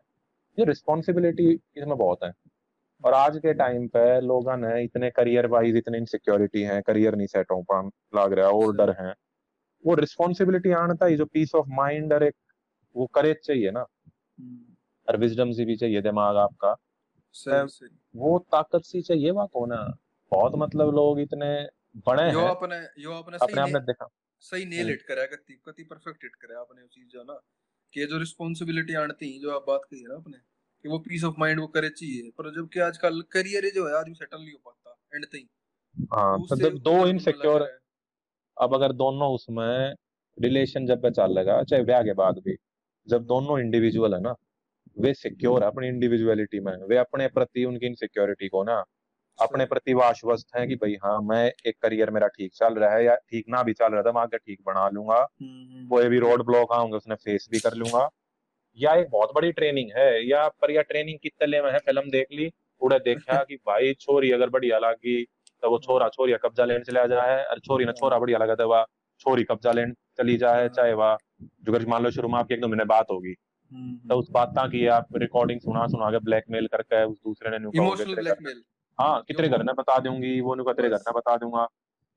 ये रिस्पॉन्सिबिलिटी इसमें बहुत है। और आज के टाइम पे लोग ने इतने करियर वाइज इतने इनसिक्योरिटी है करियर नहीं सेट हो पा लग रहा है और डर है वो रिस्पॉन्सिबिलिटी आना ही जो पीस ऑफ़ माइंड और एक वो करेज चाहिए ना। और विजडम सी भी चाहिए दिमाग आपका। सही, सही। वो ताकत सी चाहिए वहाँ कौन है बहुत मतलब लोग इतने बड़े यो हैं। अपने यो अपने अपने आपने देखा। सही नेल हिट करा कति कति परफेक्ट हिट करा आपने वो चीज़ जो ना कि जो रिस्पांसिबिलिटी आनती जो आप बात कही ना अपने कि वो पीस ऑफ़ माइंड वो करे चाहिए। पर जब कि आजकल करियर जो है आदमी सेटल नहीं हो पाता एंड तक हाँ तो जब दो इनसिक्योर अब अगर दोनों उसमें रिलेशन जब पे चल लगा चाहे ब्याह के बाद भी जब दोनों इंडिविजुअल है ना वे सिक्योर है अपनी इंडिविजुअलिटी में। वे अपने प्रति उनकी इनसिक्योरिटी को ना अपने प्रति वो आश्वस्त है कि भाई हाँ मैं एक करियर मेरा ठीक चल रहा है या ठीक ना भी चल रहा था मैं आगे ठीक बना लूँगा। कोई भी रोड ब्लॉक आऊँगे उसने फेस भी कर लूँगा। या एक बहुत बड़ी ट्रेनिंग है या पर या ट्रेनिंग किस तले में है फ़िल्म देख ली उड़े देखा कि भाई छोरी अगर बढ़िया लगी तो वो छोरा छोरिया कब्जा लेने चला जाए और छोरी ना छोरा बढ़िया लगा तो वह छोरी कब्जा लेने चली जाए चाहे वह जो मान लो शुरू में आपकी एक दो महीने बात होगी। तो उस बात की आप रिकॉर्डिंग सुना सुना के ब्लैकमेल करके उस दूसरे ने इमोशनल ब्लैकमेल हाँ? कितने घर में बता दूँगी वो नहीं तेरे घर में बता दूँगा।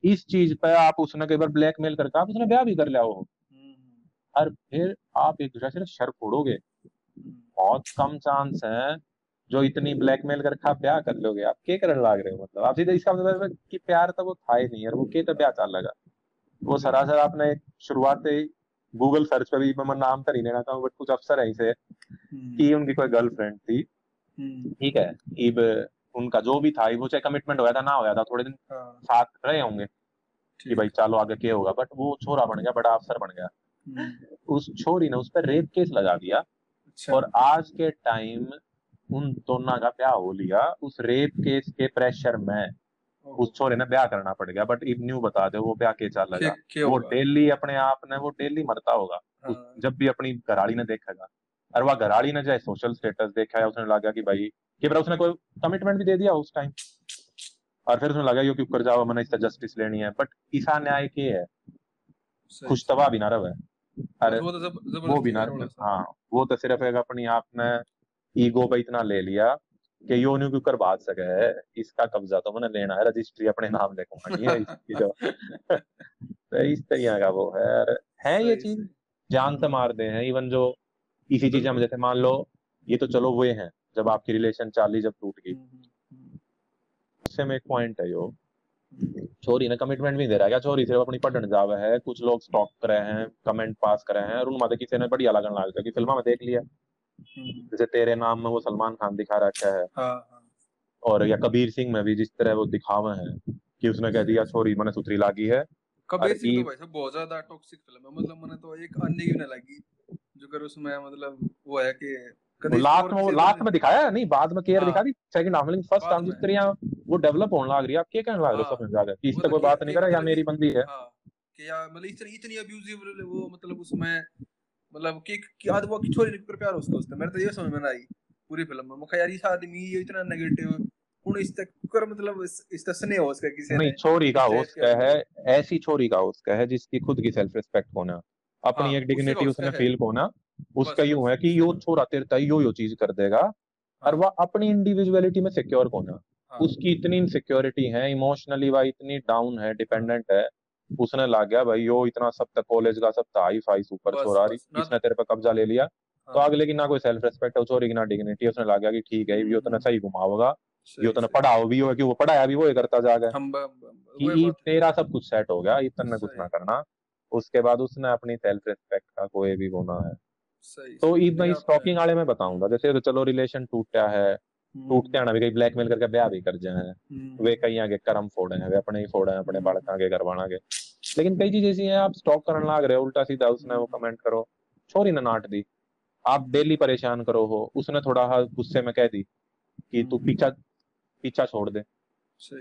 इस चीज़ पे आप उसने कई बार ब्लैकमेल करके आप उसने ब्याह भी कर लिया हो। और फिर आप एक दूसरे से शर फोड़ोगे। बहुत कम चांस है जो इतनी ब्लैकमेल करके आप ब्याह कर लोगे। आप क्या करने लग रहे हो मतलब? आप सीधे इसका मतलब कि प्यार तो वो था ही नहीं और वो के तो ब्याह चल लगा? वो सरासर आपने शुरुआत से गूगल सर्च पे भी मैं नाम तो नहीं लेना चाहूँ बट कुछ अफसर है इसे कि उनकी कोई गर्लफ्रेंड थी ठीक है इब उनका जो भी था वो चाहे कमिटमेंट हो था ना हो था थोड़े दिन हाँ। साथ रहे होंगे कि भाई चलो आगे क्या होगा बट वो छोरा बन गया बड़ा अफसर बन गया हम्म। उस छोरी ने उस पर रेप केस लगा दिया अच्छा। और आज के टाइम उन दोनों का ब्याह हो लिया उस रेप केस के प्रेशर में उस छोरे ने ब्याह करना पड़ गया बट इब न्यू बता दे वो ब्याह के चल लगा। वो डेली अपने आप ने वो डेली मरता होगा। हाँ। जब भी अपनी घराड़ी ने देखेगा। और वह घराड़ी ने चाहे सोशल स्टेटस देखा है उसने लगा कि भाई कि उसने कोई कमिटमेंट भी दे दिया उस टाइम और फिर उसने लगा क्यों कर जाओ मैंने इसका जस्टिस लेनी है। बट ईसा न्याय के है। खुश तबाह भी ना रहे। अरे वो, तो वो भी हाँ वो तो सिर्फ़ एक अपनी आप ने ईगो पे इतना ले लिया कि यो न्यू क्यों कर बात सके है इसका कब्जा तो मैंने लेना है रजिस्ट्री अपने नाम लिखवानी है इसकी जो तो इस तरह का वो है है ये चीज़ जान से मार दे हैं इवन जो इसी चीज़ हम जैसे मान लो ये तो चलो वे हैं जब आपकी रिलेशन चाली जब टूट गई। उससे में एक पॉइंट है यो। छोरी ने कमिटमेंट भी दे रहा है क्या छोरी सिर्फ़ अपनी पढ़ने जावे है कुछ लोग स्टॉक कर रहे हैं कमेंट पास कर रहे हैं और उनमें किसी ने बढ़िया लगन लग गया कि फ़िल्म में देख लिया। हम्म। जैसे तेरे नाम में वो सलमान खान दिखा रखा है। हाँ, हाँ। और या कबीर सिंह में भी जिस तरह वो दिखावे हैं कि उसने कह दिया छोरी मैंने सुथरी लागी है। कबीर सिंह तो भाई साहब बहुत ज़्यादा टॉक्सिक फ़िल्म है। मतलब मैंने तो एक अन्य की नहीं लगी जो कर उसमें मतलब वो है कि लास्ट में लास्ट में दिखाया नहीं बाद में केयर हाँ। दिखा दी। सेकंड हाफ़ में फ़र्स्ट हाफ़ जिस तरह वो डेवलप होने लग रही है आप क्या कहने लग रहे हो सब जाकर कि इससे कोई बात नहीं कर रहा या मेरी बंदी है? हाँ, कि या मतलब इतनी इतनी अब्यूजिव वो मतलब उसमें मतलब कि क्या वो की छोरी पर प्यार उसका उसका। मेरे तो ये समझ में ना आई पूरी फ़िल्म में। मुखा यार इस आदमी ये इतना नेगेटिव कौन इस तक कर मतलब इस तरह स्नेह हो उसका किसी नहीं छोरी का उसका है ऐसी छोरी का उसका है जिसकी खुद की सेल्फ रिस्पेक्ट होना अपनी हाँ, एक डिग्निटी उसने फील होना उसका यूँ है कि यो छोरा तेरे तय यो यो चीज़ कर देगा और हाँ। वह अपनी इंडिविजुअलिटी में सिक्योर होना। हाँ। उसकी इतनी इनसिक्योरिटी है इमोशनली वह इतनी डाउन है डिपेंडेंट है उसने लग गया भाई यो इतना सब तक कॉलेज का सब हाई फाई सुपर छोरा इसने तेरे पे कब्जा ले लिया। तो अगले की ना कोई सेल्फ रेस्पेक्ट है छोरी की ना डिग्निटी उसने लग गया कि ठीक है यो तो सही घुमाओगा यो तो पढ़ाओ भी हो कि वो पढ़ाया भी वो करता जा गया। कि तेरा सब कुछ सेट हो गया इतना कुछ ना करना। उसके बाद उसने अपनी सेल्फ रिस्पेक्ट का कोई भी होना है। तो ईद मैं स्टॉकिंग वाले में बताऊँगा जैसे तो चलो रिलेशन टूटा है टूटते हैं भी कहीं ब्लैकमेल करके ब्याह भी कर जाए। वे कहीं आगे कर्म फोड़े हैं वे अपने ही फोड़े हैं अपने बालक आगे करवाना के लेकिन कई चीज़ें ऐसी हैं आप स्टॉक करने लाग रहे हो उल्टा सीधा उसने वो कमेंट करो छोरी ने नाट दी आप डेली परेशान करो हो उसने थोड़ा गुस्से में कह दी कि तू। पीछा पीछा छोड़ दे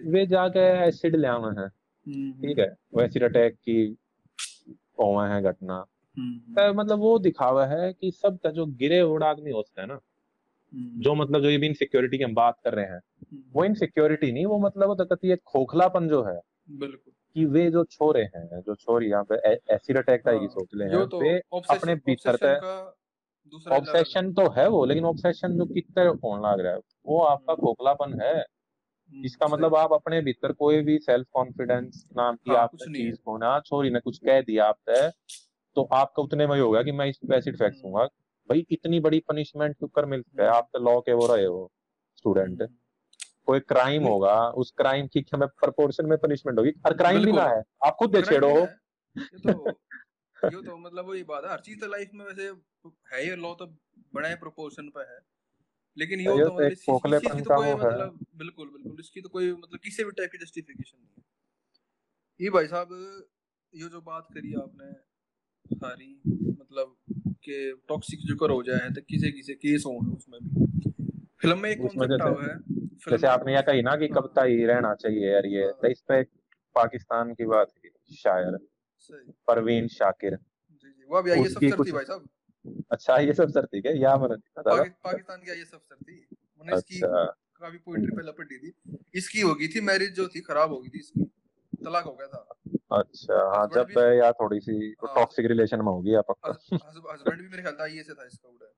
वे जाके एसिड ले आवे हैं ठीक है वो एसिड अटैक की ओवा है घटना मतलब वो दिखावा है कि सब का जो गिरे हुए आदमी होता है ना। जो मतलब जो ये भी इनसिक्योरिटी की हम बात कर रहे हैं हम्म। वो इनसिक्योरिटी नहीं वो मतलब वो खोखलापन जो है बिल्कुल। कि वे जो छोरे हैं जो छोरी यहाँ पे एसिड अटैक का ही हाँ, सोच ले हैं तो वे अपने भीतर तक ऑब्सेशन तो है वो लेकिन ऑब्सेशन जो कितने होने लग रहा है वो आपका खोखलापन है। इसका मतलब आप अपने भीतर कोई भी सेल्फ कॉन्फिडेंस नाम की आप आपने चीज़ होना छोरी ने कुछ कह दिया आपसे तो आपका उतने में होगा कि मैं इस पे एसिड फेंक दूँगा भाई इतनी बड़ी पनिशमेंट क्यों कर मिलती है? आप तो लॉ के वो रहे हो स्टूडेंट कोई क्राइम होगा उस क्राइम की हमें प्रोपोर्शन में पनिशमेंट होगी। और क्राइम भी ना है। आप खुद दे छेड़ो हो। ये तो ये तो मतलब वही बात है। हर चीज़ तो लाइफ में वैसे है ये लॉ तो बड़ा प्रोपोर्शन पे है। लेकिन ये तो मतलब इस चीज़ तो कोई मतलब बिल्कुल बिल्कुल। इसकी तो कोई मतलब किसी भी टाइप की जस्टिफिकेशन नहीं है। ये भाई साहब ये जो बात करी आपने सारी मतलब के टॉक्सिक जो कर हो जाए तो किसे किसे केस हो उसमें भी। फ़िल्म में एक कॉन्सेप्ट आया है। जैसे आपने यह कही ना कि हाँ। कब ही रहना चाहिए यार ये। तो इस पे पाकिस्तान की बात शायर। परवीन शाकिर। जी जी। वो भी आई सब सर भाई साहब। अच्छा ये सब सर थी क्या या मैंने पाकिस्तान की ये सब सर थी इसकी अच्छा। काफ़ी पोएट्री पे लपेट दी थी। इसकी होगी थी मैरिज जो थी खराब हो गई थी इसकी। तलाक हो गया था। अच्छा हाँ जब भी, या थोड़ी सी हाँ, टॉक्सिक रिलेशन में होगी आप। हस्बैंड भी मेरे ख्याल था ये से था इसका उड़ा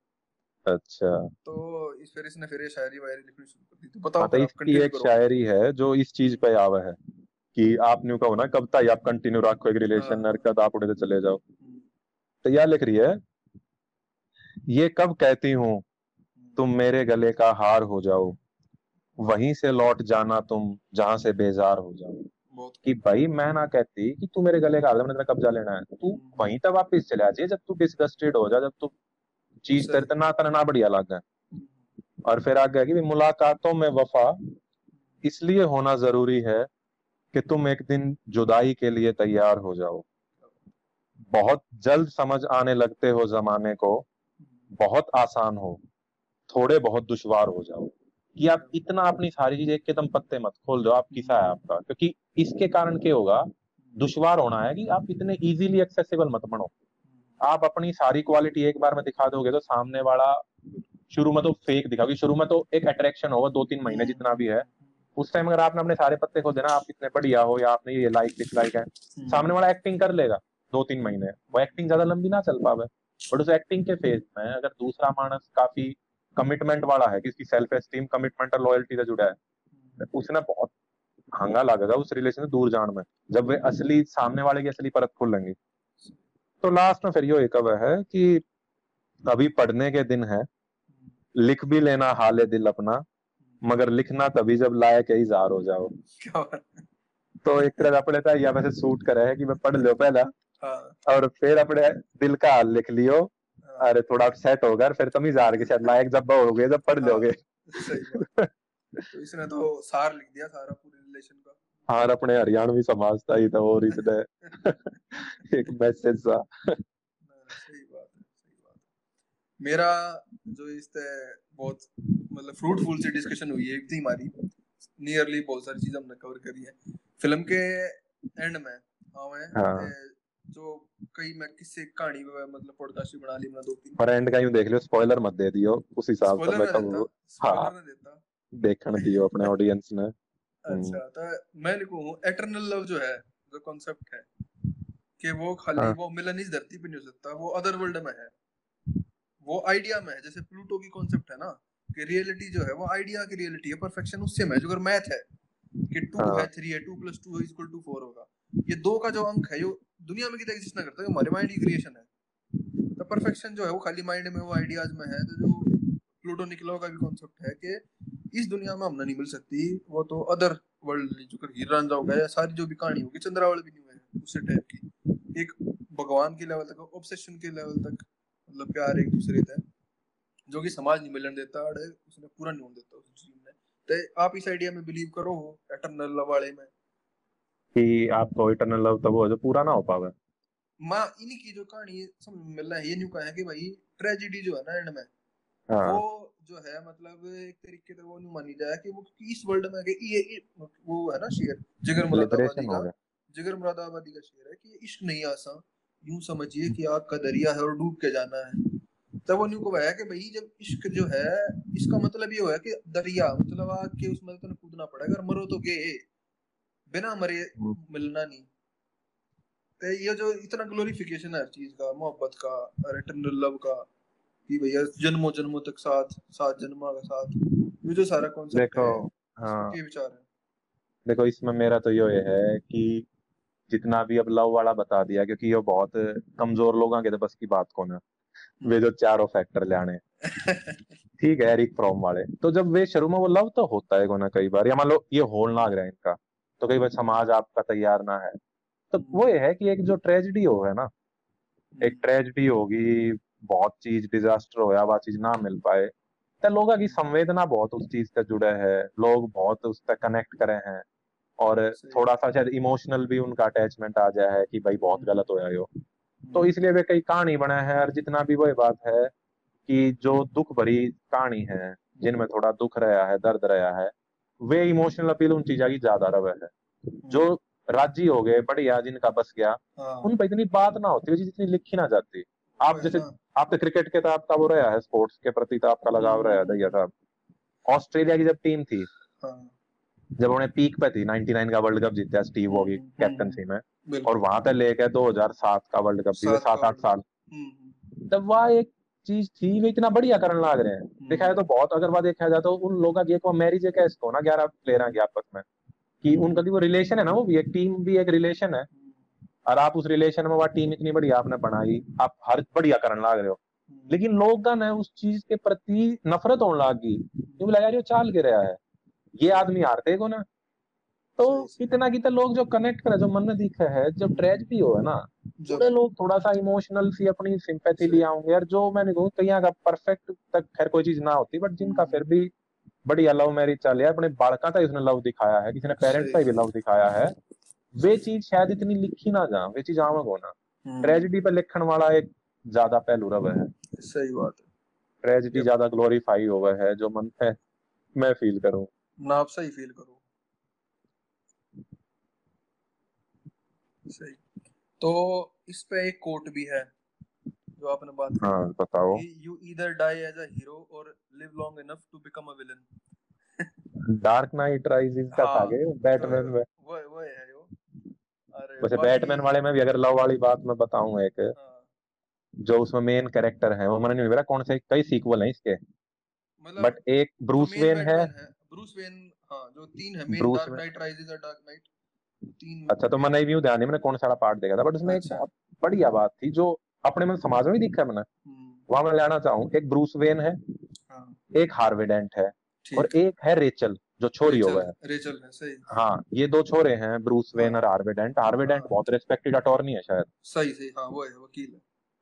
अच्छा। तो इस फिर इसने फिर शायरी वायरी लिखनी शुरू कर दी। तो बताओ हाँ, तो इसकी एक शायरी है जो इस चीज़ पे आवा है कि आप न्यू कहो ना कब तक आप कंटिन्यू रखो एक रिलेशन हाँ। और कब आप उड़े चले जाओ। हम्म। तो यह लिख रही है ये कब कहती हूँ हम्म। तुम मेरे गले का हार हो जाओ वहीं से लौट जाना तुम जहाँ से बेजार हो जाओ। कि भाई मैं ना कहती कि तू मेरे गले का मैंने तेरा कब्जा लेना है। तू हम्म। वहीं तक वापिस चले आ जब तू डिस्गस्टेड हो जा जब तू चीज़ तेरे ना तेरा ना बढ़िया लग गया और फिर आगे कि मुलाकातों में वफा इसलिए होना ज़रूरी है कि तुम एक दिन जुदाई के लिए तैयार हो जाओ। बहुत जल्द समझ आने लगते हो जमाने को बहुत आसान हो थोड़े बहुत दुश्वार हो जाओ। कि आप इतना अपनी सारी चीज़ एक एकदम पत्ते मत खोल दो आप किसा है आपका क्योंकि इसके कारण क्या होगा? दुश्वार होना है कि आप इतने इजीली एक्सेसिबल मत बनो। आप अपनी सारी क्वालिटी एक बार में दिखा दोगे तो सामने वाला शुरू में तो फेक दिखाओगे शुरू में तो एक अट्रैक्शन होगा दो तीन महीने जितना भी है। उस टाइम अगर आपने अपने सारे पत्ते खोल देना आप इतने बढ़िया हो, या आपने ये लाइक डिसलाइक है, सामने वाला एक्टिंग कर लेगा दो तीन महीने। वो एक्टिंग ज़्यादा लंबी ना चल पावे। बट उस एक्टिंग के फ़ेज़ में अगर दूसरा मानस काफ़ी कमिटमेंट वाला है किसकी सेल्फ एस्टीम कमिटमेंट और लॉयल्टी से जुड़ा है, उसने बहुत हंगा लगेगा उस रिलेशन से दूर जान में जब वे असली सामने वाले की असली परत खोल लेंगे। तो लास्ट में फिर यो एक है कि अभी पढ़ने के दिन है लिख भी लेना हाल दिल अपना मगर लिखना तभी जब लायक इजार हो जाओ। तो एक तरह अपने तो या वैसे सूट करे है कि मैं पढ़ लो पहला हाँ। और फिर अपने दिल का हाल लिख लियो हाँ। अरे थोड़ा सेट होगा फिर तुम ही जार के शायद लायक जब हो गए जब पढ़ हाँ, लोगे तो इसने तो सार लिख दिया सारा पूरे रिलेशन का। हार अपने हरियाणवी समाज था ही था और इसने एक मैसेज सा। सही बात है सही बात है। मेरा जो इस ते बहुत मतलब फ्रूटफुल सी डिस्कशन हुई है इतनी हमारी नियरली बहुत सारी चीज़ हमने कवर करी है। फ़िल्म के एंड में हमें हाँ। जो कई मैं किससे कहानी पे मतलब पॉडकास्ट भी बना ली मैंने दो तीन पर एंड का यूँ देख लियो स्पॉइलर मत दे दियो उस हिसाब से मैं ना कहूँ। देता स्पॉइलर ना देता। देखण दियो अपने ऑडियंस ने। अच्छा तो मैं लिखूं एटर्नल लव जो है जो कॉन्सेप्ट है कि वो खाली हाँ। वो मिलन इस धरती पे नहीं हो सकता वो अदर वर्ल्ड में है वो आइडिया में है जैसे प्लूटो की कॉन्सेप्ट है ना कि रियलिटी जो है वो आइडिया की रियलिटी है परफेक्शन उससे में जो अगर मैथ है कि टू हाँ। है थ्री है two plus two is to four होगा ये दो का जो अंक है ये दुनिया में कितना एग्जिस्ट ना करता है हमारे माइंड की क्रिएशन है तो परफेक्शन जो है वो खाली माइंड में वो आइडियाज़ में है तो जो प्लूटो निकला का भी कॉन्सेप्ट है कि इस दुनिया में हमने नहीं मिल सकती। वो तो अदर वर्ल्ड जो कर हीर हो गया या सारी जो भी कहानी होगी चंद्रावल भी नहीं हुआ है उसी टाइप की। एक भगवान के लेवल तक ऑब्सेशन के लेवल तक मतलब प्यार एक दूसरे तक जो कि समाज नहीं मिलन देता अड़े उसने पूरा नहीं होने देता उस ड्रीम में। तो आप इस आइडिया में बिलीव करो एटर्नल लव वाले में। कि आपको इटर्नल लव तब हो जो पूरा ना हो पावे। माँ इन्हीं की जो कहानी समझ में मिल रहा है ये नहीं कहा है कि भाई ट्रेजिडी जो है ना एंड में हाँ। वो जो है मतलब एक तरीके से वो नहीं मानी जाए कि वो इस वर्ल्ड में ये, ये वो है ना शेर जिगर मुरादाबादी का जिगर मुरादाबादी का शेर है कि इश्क नहीं आसा यूँ समझिए कि आग का दरिया है और डूब के जाना है। तब वो न्यू को है कि भाई जब इश्क जो है इसका मतलब ये हुआ कि दरिया मतलब आग के उसमें तो कूदना पड़ेगा अगर मरो तो गए बिना मरे हम्म। मिलना नहीं। तो ये जो इतना ग्लोरिफिकेशन है हर चीज़ का मोहब्बत का और लव का कि भैया जन्मों जन्मों तक साथ सात जन्मा का साथ। ये जो सारा कॉन्सेप्ट देखो है। हाँ विचार है? देखो इसमें मेरा तो ये है कि जितना भी अब लव वाला बता दिया क्योंकि ये बहुत कमज़ोर लोगों के तो बस की बात को ना वे जो चारों फैक्टर ले आने। ठीक है एरिक फ्रॉम वाले। तो जब वे शुरू में वो लव तो होता है ना कई बार या मान लो ये होल ना रहा है इनका तो कई बार समाज आपका तैयार ना है। तो वो ये है कि एक जो ट्रेजिडी हो है ना एक ट्रेजिडी होगी बहुत चीज़ डिजास्टर होया वह चीज़ ना मिल पाए तो लोगों की संवेदना बहुत उस चीज़ से जुड़े है लोग बहुत उस तक कनेक्ट करे हैं और। थोड़ा सा शायद इमोशनल भी उनका अटैचमेंट आ जाए है कि भाई बहुत गलत होया यो। तो इसलिए वे कई कहानी बना है और जितना भी वही बात है कि जो दुख भरी कहानी है जिनमें थोड़ा दुख रहा है दर्द रहा है वे इमोशनल अपील उन चीजा की ज़्यादा रवे है। जो राज़ी हो गए बढ़िया जिनका बस गया हाँ। उन पर इतनी बात ना होती जितनी लिखी ना जाती। आप जैसे ना। आप तो क्रिकेट के तो आपका वो रहा है स्पोर्ट्स के प्रति तो आपका लगाव रहा है दैया साहब। ऑस्ट्रेलिया की जब टीम थी हाँ। जब उन्हें पीक पे थी 99 का वर्ल्ड कप जीता स्टीव वॉगी हम्म, कैप्टनसी में और वहाँ पे लेके 2007 का वर्ल्ड कप जीते सात आठ साल। हम्म, हम्म, तब वह एक चीज़ थी वे इतना बढ़िया करने लग रहे हैं। देखा तो बहुत अगर वह देखा जाए तो उन लोगों की एक मैरिज है कैसे हो ना ग्यारह प्लेयर की आपस में कि उनका वो रिलेशन है ना वो भी एक टीम भी एक रिलेशन है। हम्म, और आप उस रिलेशन में वह टीम इतनी बढ़िया आपने बनाई आप हर बढ़िया करने लग रहे हो हम्म, लेकिन लोग का ना उस चीज़ के प्रति नफरत होने लग गई क्योंकि लगा ये चाल के रहा है ये आदमी हारते को ना तो। कितना कितना लोग जो कनेक्ट करे जो मन में दिखे है जब ट्रेजिडी हो है ना थोड़े लोग थोड़ा सा इमोशनल सी अपनी सिंपैथी सही। ले आऊँगे यार जो मैंने कहूँ कहीं का परफेक्ट तक खैर कोई चीज़ ना होती बट जिनका हम्म। फिर भी बढ़िया लव मैरिज चल है अपने बालका का उसने लव दिखाया है किसी ने पेरेंट्स का। भी लव दिखाया है वे चीज़ शायद इतनी लिखी ना जा वे चीज़ आमक होना हम्म, ट्रेजिडी पे लिखण वाला एक ज़्यादा पहलू रव है। सही बात है। ट्रेजिडी ज़्यादा ग्लोरीफाई हुआ है जो मन है मैं फील करूँ। ना आप सही फील करो। सही। तो इस पे एक कोट भी है जो आपने बात की। हाँ बताओ। You either die as a hero और live long enough to become a villain Dark Knight Rising का हाँ, के बैटमैन में। वो वो है। वैसे बैटमैन वाले में भी अगर लव वाली बात मैं बताऊँ एक हाँ, जो उसमें मेन कैरेक्टर है वो मैंने नहीं पता कौन से कई सीक्वल हैं इसके। मतलब बट एक ब्रूस वेन है। ब्रूस वेन हाँ जो तीन है मेन डार्क नाइट राइजेस और डार्क नाइट तीन अच्छा तो मैंने भी ध्यान नहीं मैंने कौन सा पार्ट देखा था बट उसमें एक अच्छा। बढ़िया बात थी जो अपने में समाज में भी दिखा है मैंने। हम्म, वहाँ मैं लेना चाहूँ एक ब्रूस वेन है हाँ। एक हार्वे डेंट है और एक है रेचल जो छोरी हो गया रेचल है सही। हाँ ये दो छोरे हैं ब्रूस वेन और हार्वेडेंट हार्वेडेंट हाँ। बहुत रिस्पेक्टेड अटॉर्नी है शायद। सही सही हाँ वो है वकील है।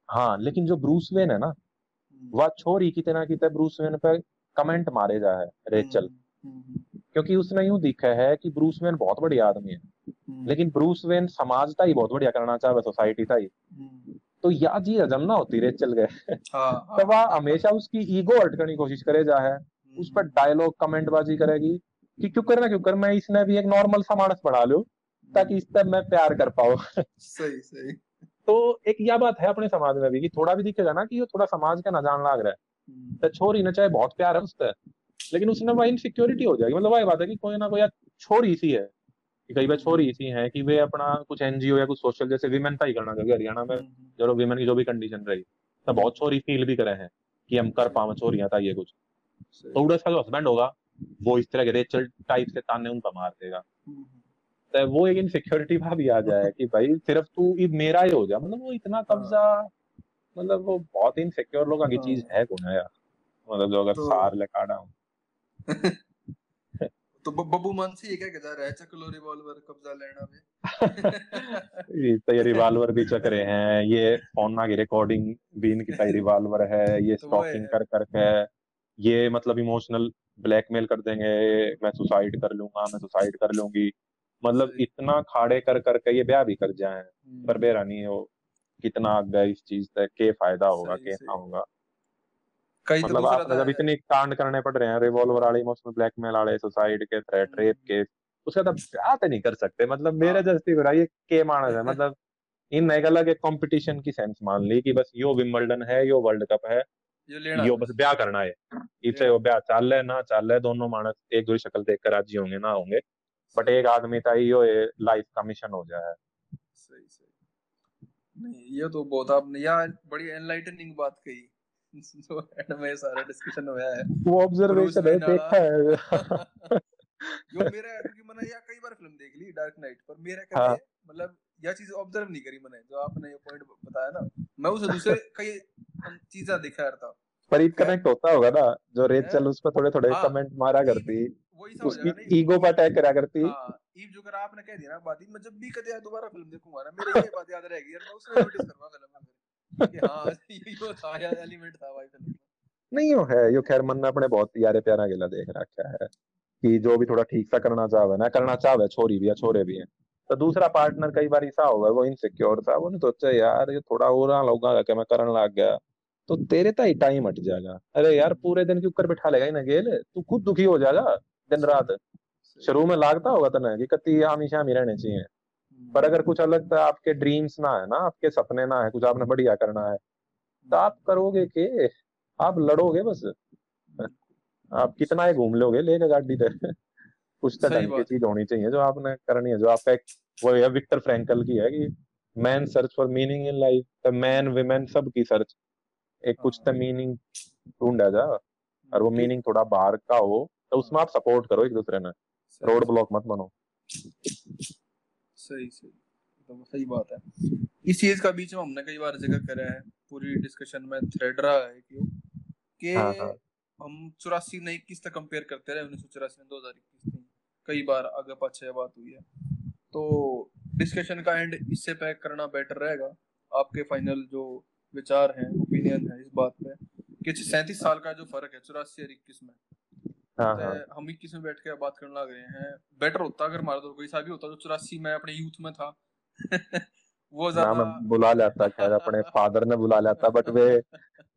हाँ लेकिन जो ब्रूस वेन है ना हम्म, वह छोरी कितना कितना ब्रूस वेन पे कमेंट मारे जा है रेचल। हम्म, हम्म, क्योंकि उसने यूँ दिखा है कि ब्रूस वेन बहुत बढ़िया आदमी है। लेकिन ब्रूस वेन समाज का ही बहुत बढ़िया करना चाहे सोसाइटी का ही तो या जी हजम ना होती रेचल गए हाँ तो वह हमेशा उसकी ईगो अटकने की कोशिश करे जा है। उस पर डायलॉग कमेंट बाजी करेगी। कि क्यों करना क्यों कर मैं इसने भी एक नॉर्मल सा मानस बना लूँ ताकि इस पर मैं प्यार कर पाऊँ। सही सही। तो एक यह बात है अपने समाज में भी कि थोड़ा भी दिखेगा ना कि ये थोड़ा समाज का ना लाग रहा है। हम्म, तो छोरी ने चाहे बहुत प्यार है उस पर लेकिन उसने वह इनसिक्योरिटी हो जाएगी। मतलब वही बात है कि कोई ना कोई छोरी सी है कि कई बार छोरी सी है कि वे अपना कुछ एनजीओ या कुछ सोशल जैसे विमेन का ही करना चाहिए हरियाणा में हम्म, जो विमेन की जो भी कंडीशन रही तो बहुत छोरी फील भी करे हैं कि हम कर पावे छोरियाँ था ये कुछ। तो उसका जो हस्बैंड होगा वो इस तरह के रेचल टाइप से ताने उन पर मार देगा। हम्म, तो वो एक इनसिक्योरिटी वहाँ भी आ जाए कि भाई सिर्फ़ तू मेरा ही हो जा। मतलब वो इतना कब्जा मतलब वो बहुत इनसिक्योर लोगों की हाँ। चीज़ है कौन है यार? मतलब जो अगर तो- सार ले काटा हूँ। तो बब्बू मान से ये क्या कहता है? चकलो रिवॉल्वर कब्जा लेना में ये तो ये रिवॉल्वर भी चक रहे हैं। ये फ़ोन की रिकॉर्डिंग भी इनकी रिवॉल्वर है। ये स्टॉकिंग है। कर करके ये मतलब इमोशनल ब्लैकमेल कर देंगे मैं सुसाइड कर लूँगा मैं सुसाइड कर लूँगी। मतलब इतना खाड़े कर करके ये ब्याह भी कर जाए हम्म, पर बेरा नहीं हो कितना आगे इस चीज़ से के फ़ायदा होगा के ना होगा। कई तो मतलब था जब इतने कांड करने पड़ रहे हैं रिवॉल्वर वाले इमोशनल ब्लैकमेल वाले सुसाइड के थ्रेट। रेप केस उसका तो ब्याह तो नहीं कर सकते। मतलब मेरे हाँ। जैसे हो रहा है ये के मानस है। मतलब इन अलग एक कंपटीशन की सेंस मान ली कि बस यो विंबलडन है यो वर्ल्ड कप है ये लेना यो बस ब्याह करना है। इसे वो ब्याह चाल है ना चाल है दोनों मानस एक दूसरी शक्ल देख कर राज़ी होंगे ना होंगे। बट एक आदमी था यो लाइफ का मिशन हो जाए। सही सही। नहीं ये तो बहुत आपने यार बड़ी एनलाइटनिंग बात कही। जो एंड में सारा डिस्कशन हुआ है। वो ऑब्जर्वेशन है देखा है। जो मेरा क्योंकि मैंने यार कई बार फ़िल्म देख ली डार्क नाइट पर मेरा हाँ। कभी मतलब यह चीज़ ऑब्ज़र्व नहीं करी मैंने जो आपने ये पॉइंट बताया ना मैं उसे दूसरे कई चीज़ें दिखा रहा था पर इत कनेक्ट होता होगा ना जो रेचल उस पर थोड़े थोड़े हाँ। कमेंट मारा करती हो उसकी ईगो पर अटैक करा करती। हाँ ईव जो करा आपने कह दिया ना बात ही मैं जब भी कदे दोबारा फ़िल्म देखूँगा ना मेरे ये बात याद रहेगी यार मैं उसमें नोटिस करूँगा फ़िल्म में कि हाँ ये था यार एलिमेंट था भाई फ़िल्म में। नहीं यो है यो खैर मन ने अपने बहुत यारे प्यारा गिला देख रखा है कि जो भी थोड़ा ठीक सा करना चाहे ना करना चाहे छोरी भी है छोरे भी है। तो दूसरा पार्टनर कई बार ऐसा होगा वो इनसिक्योर था वो सोचा यार ये थोड़ा और लोगा कि मैं करने लग गया? तो तेरे ता ही टाइम हट जाएगा। अरे यार पूरे दिन के ऊपर बिठा लेगा ही ना गेल तू खुद दुखी हो जाएगा दिन रात। शुरू में लागता होगा तने कि कति हमेशा ही रहने चाहिए। पर अगर कुछ अलग था आपके ड्रीम्स ना है ना आपके सपने ना है कुछ आपने बढ़िया करना है तो आप करोगे के आप लड़ोगे बस। आप कितना ही घूम लोगे लेके गाड़ी पे। कुछ तो ढंग की चीज़ होनी चाहिए जो आपने करनी है जो आपका एक वो है विक्टर फ्रैंकल की है कि man search for meaning in life the man women सब की सर्च एक कुछ तो हाँ। मीनिंग ढूंढा जा और वो मीनिंग थोड़ा बाहर का हो तो उसमें आप सपोर्ट करो एक दूसरे ने रोड ब्लॉक मत बनो। सही सही। तो सही बात है। इस चीज़ का बीच में हमने कई बार ज़िक्र करा है पूरी डिस्कशन में थ्रेड रहा है क्यों कि हाँ, हाँ। हम चौरासी ने इक्कीस तक कंपेयर करते रहे उन्नीस सौ चौरासी में दो हज़ार इक्कीस कई बार आगे पाछे बात हुई है। तो डिस्कशन का एंड इससे पैक करना बेटर रहेगा। आपके फाइनल जो विचार हैं ओपिनियन है इस बात पे कि सैंतीस साल का जो फ़र्क है चौरासी और इक्कीस में हाँ तो हाँ। हम इक्कीस में बैठ के बात करने लग रहे हैं। बेटर होता अगर हमारा तो कोई सा भी होता जो चौरासी में अपने यूथ में था। वो ना ज़्यादा बुला लेता खैर अपने फादर ने बुला लेता बट वे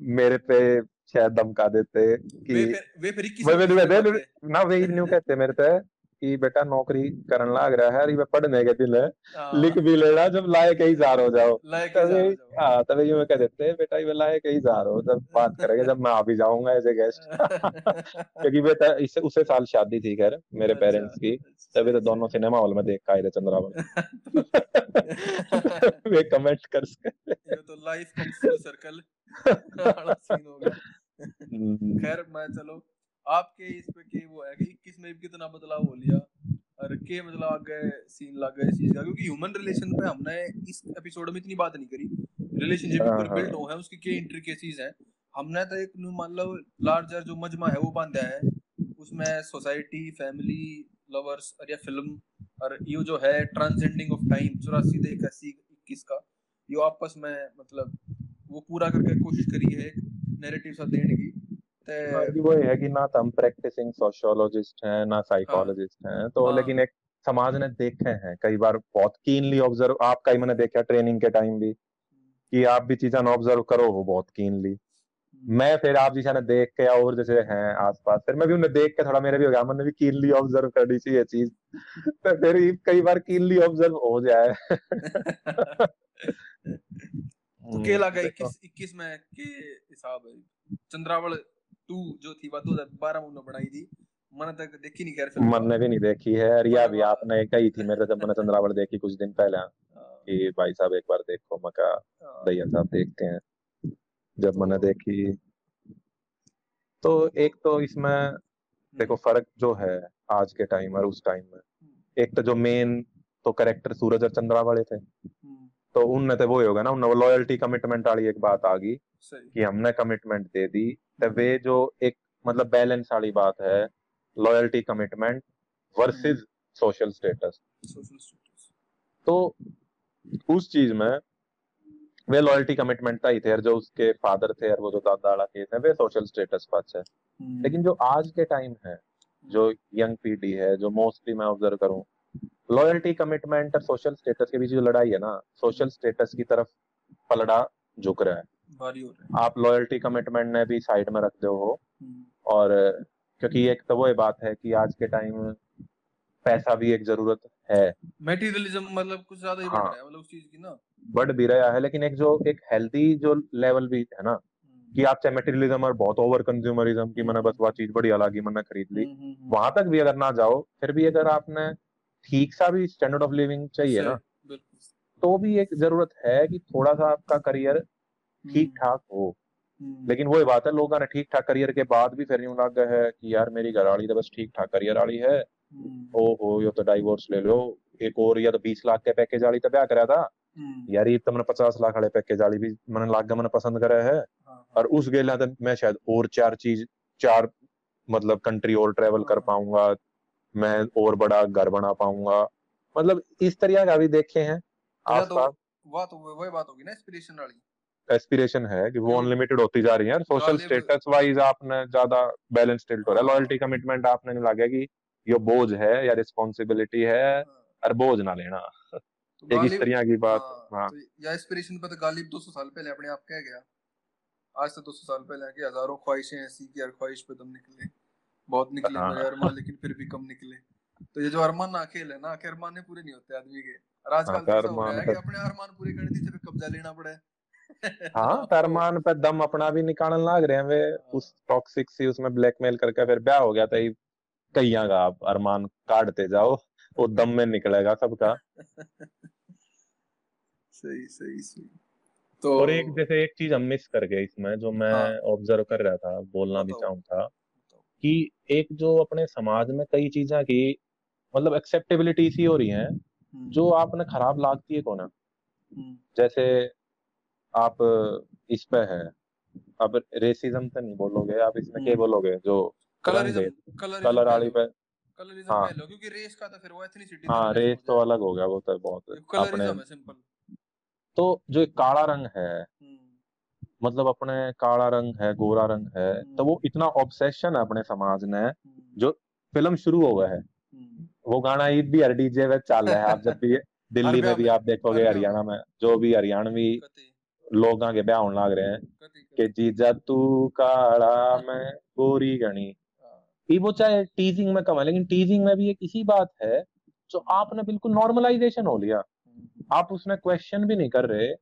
मेरे पे शायद धमका देते कि वे फिर वे फिर वे वे वे वे- में ना वे न्यू कहते मेरे पे? कि बेटा नौकरी करने लग रहा है ये पढ़ने के दिन है। हाँ, लिख भी लेना जब लायक ही जार हो जाओ। तभी ही तभी यूँ कह देते हैं बेटा ये लायक ही जार हो जब बात करेंगे जब मैं आ भी जाऊँगा एज ए गेस्ट क्योंकि बेटा इससे उसे साल शादी थी खैर मेरे अच्छा, पेरेंट्स की। तभी तो दोनों सिनेमा हॉल में देख के आए थे चंद्रावन वे कमेंट कर सके तो लाइफ सर्कल सीन हो गया। हम्म, खैर मैं चलो आपके इस पे के वो है कि 21 में कितना बदलाव हो लिया और के मतलब आगे सीन लग गए इस चीज़ का क्योंकि ह्यूमन रिलेशन पे हमने इस एपिसोड में इतनी बात नहीं करी। रिलेशनशिप हाँ। बिल्ड हो। है उसकी के इंट्रिकेसीज है। हमने तो एक लो लार्जर जो मजमा है वो बांधा है। उसमें सोसाइटी फैमिली लवर्स और या फ़िल्म और ये जो है ट्रांसजेंडिंग ऑफ़ टाइम चौरासी से इक्यासी इक्कीस का ये आपस में मतलब वो पूरा करके कोशिश करी है नैरेटिव सा देने की। हाँ, वो है कि ना तो हम प्रैक्टिसिंग सोशियोलॉजिस्ट हैं ना साइकोलॉजिस्ट हाँ, हैं तो हाँ, लेकिन एक समाज ने देखे हैं कई बार बहुत कीनली ऑब्ज़र्व आपका ही मैंने देखा ट्रेनिंग के टाइम भी कि आप भी चीज़ें ऑब्ज़र्व करो हो बहुत कीनली मैं फिर आप जिसे ने देख के और जैसे हैं आसपास फिर मैं भी उन्हें देख के थोड़ा मेरे भी हो गया मैंने भी कीनली ऑब्ज़र्व कर दी थी ये चीज़ तो फिर कई बार कीनली ऑब्ज़र्व हो जाए। तो केला का इक्कीस इक्कीस में के हिसाब है? चंद्रावल टू जो थी बात दो हज़ार बारह में बनाई थी मैंने तक देखी नहीं खैर मैंने भी नहीं देखी है रिया भी आपने कही थी मेरे जब मैंने चंद्रावल देखी कुछ दिन पहले हाँ। कि भाई साहब एक बार देखो मका कहा हाँ। भैया साहब देखते हैं जब मैंने तो देखी तो एक तो इसमें देखो हम्म। फ़र्क जो है आज के टाइम और उस टाइम में हम्म। एक तो जो मेन तो करेक्टर सूरज और चंद्रा वाले थे हम्म। तो उनने तो वो ही होगा ना उनने वो लॉयल्टी कमिटमेंट वाली एक बात आ गई कि हमने कमिटमेंट दे दी। तो वे जो एक मतलब बैलेंस वाली बात है loyalty commitment versus social status तो उस चीज़ में वे लॉयल्टी कमिटमेंट था ही थे जो उसके फादर थे और वो जो दादा के थे वे सोशल स्टेटस पक्ष है हम्म। लेकिन जो आज के टाइम है जो यंग पीढ़ी है जो मोस्टली मैं ऑब्ज़र्व करूँ लॉयल्टी कमिटमेंट और सोशल स्टेटस के बीच जो लड़ाई है ना सोशल स्टेटस की तरफ़ पलड़ा झुक रहा है। आप लॉयल्टी कमिटमेंट ने भी साइड में रख दो हो। हम्म। और क्योंकि एक तो वो बात है कि आज के टाइम पैसा भी एक ज़रूरत है। मेटीरियलिज्म मतलब कुछ ज़्यादा ही हाँ, बढ़ रहा है मतलब उस चीज़ की ना। बढ़ भी रहा है लेकिन एक जो एक हेल्दी जो लेवल भी है ना हम्म। कि आप चाहे मेटीरियलिज्म और बहुत ओवर कंज्यूमरिज्म की मैंने बस वह चीज़ बड़ी अलग ही मैंने खरीद ली। हम्म, वहाँ तक भी अगर ना जाओ फिर भी अगर आपने ठीक सा भी स्टैंडर्ड ऑफ़ लिविंग चाहिए ना। तो भी एक ज़रूरत है कि थोड़ा सा आपका करियर ठीक ठाक हो। लेकिन वही बात है लोगों ने ठीक ठाक करियर के बाद भी फिर यूँ लग गया है कि यार मेरी घर वाली तो बस ठीक ठाक करियर वाली है। ओ हो यो तो डाइवोर्स ले लो। एक और या तो बीस लाख के पैकेज वाली तो ब्याह करा था यार ये तो मैंने पचास लाख वाले पैकेज वाली भी मैंने लाख मैंने पसंद करा है। और उस गेला तो मैं शायद और चार चीज़ चार मतलब कंट्री और ट्रेवल कर पाऊँगा। मैं और बड़ा घर बना पाऊँगा। मतलब इस तरह का भी देखे हैं आस पास वह तो वही बात होगी ना इंस्पिरेशन वाली। एस्पिरेशन है कि वो अनलिमिटेड होती जा रही है। सोशल स्टेटस वाइज आपने ज़्यादा बैलेंस टिल्ट हो रहा है। लॉयल्टी कमिटमेंट आपने नहीं लगा कि ये बोझ है या रिस्पॉन्सिबिलिटी है और बोझ ना लेना। तो एक इस तरह की बात हाँ, हाँ। तो या इंस्पिरेशन पर तो गालिब 200 साल पहले अपने आप कह गया। आज से 200 साल पहले कि हज़ारों ख्वाहिशें ऐसी कि यार ख्वाहिश पे तुम निकले। बहुत निकले हाँ। अरमान लेकिन फिर भी कम निकले। तो ये जो अरमान ना खेल है ना कि अरमान पूरे नहीं होते आदमी के। और आजकल हाँ, तो ऐसा हो रहा है कि अपने अरमान पूरे करने से कब्जा लेना पड़े। हाँ फरमान पे दम अपना भी निकालने लग रहे हैं वे। हाँ। उस टॉक्सिक सी उसमें ब्लैकमेल करके फिर ब्याह हो गया था कहीं का आप अरमान काटते जाओ वो दम में निकलेगा सबका। सही सही सही। तो और एक जैसे एक चीज़ हम मिस कर गए इसमें जो मैं ऑब्ज़र्व हाँ। कर रहा था बोलना भी चाहूँ था कि एक जो अपने समाज में कई चीज़ें की मतलब एक्सेप्टेबिलिटी सी हो रही है हम्म। जो आपने खराब लागती है कौन हम्म। जैसे आप इस पे है अब रेसिज्म तो नहीं बोलोगे आप इसमें क्या हम्म। बोलोगे जो कलरिज्म कलर वाली पे कलरिज्म हाँ क्योंकि रेस का तो फिर वो एथनिसिटी हाँ रेस तो अलग हो गया वो तो बहुत सिंपल तो जो काला रंग है। मतलब अपने काला रंग है गोरा रंग है तो वो हम्म। इतना ऑब्सेशन है अपने समाज ने जो फ़िल्म शुरू हो गया है। वो गाना ईद भी हर डीजे में चल रहा है। आप जब भी दिल्ली में भी आप देखोगे हरियाणा में जो भी हरियाणवी लोग आगे ब्याह होने लग रहे हैं कि जीजा तू काला मैं गोरी गणी। ये वो चाहे टीजिंग में कम है लेकिन टीजिंग में भी एक इसी बात है जो आपने बिल्कुल नॉर्मलाइजेशन हो लिया। आप उसमें क्वेश्चन भी नहीं कर रहे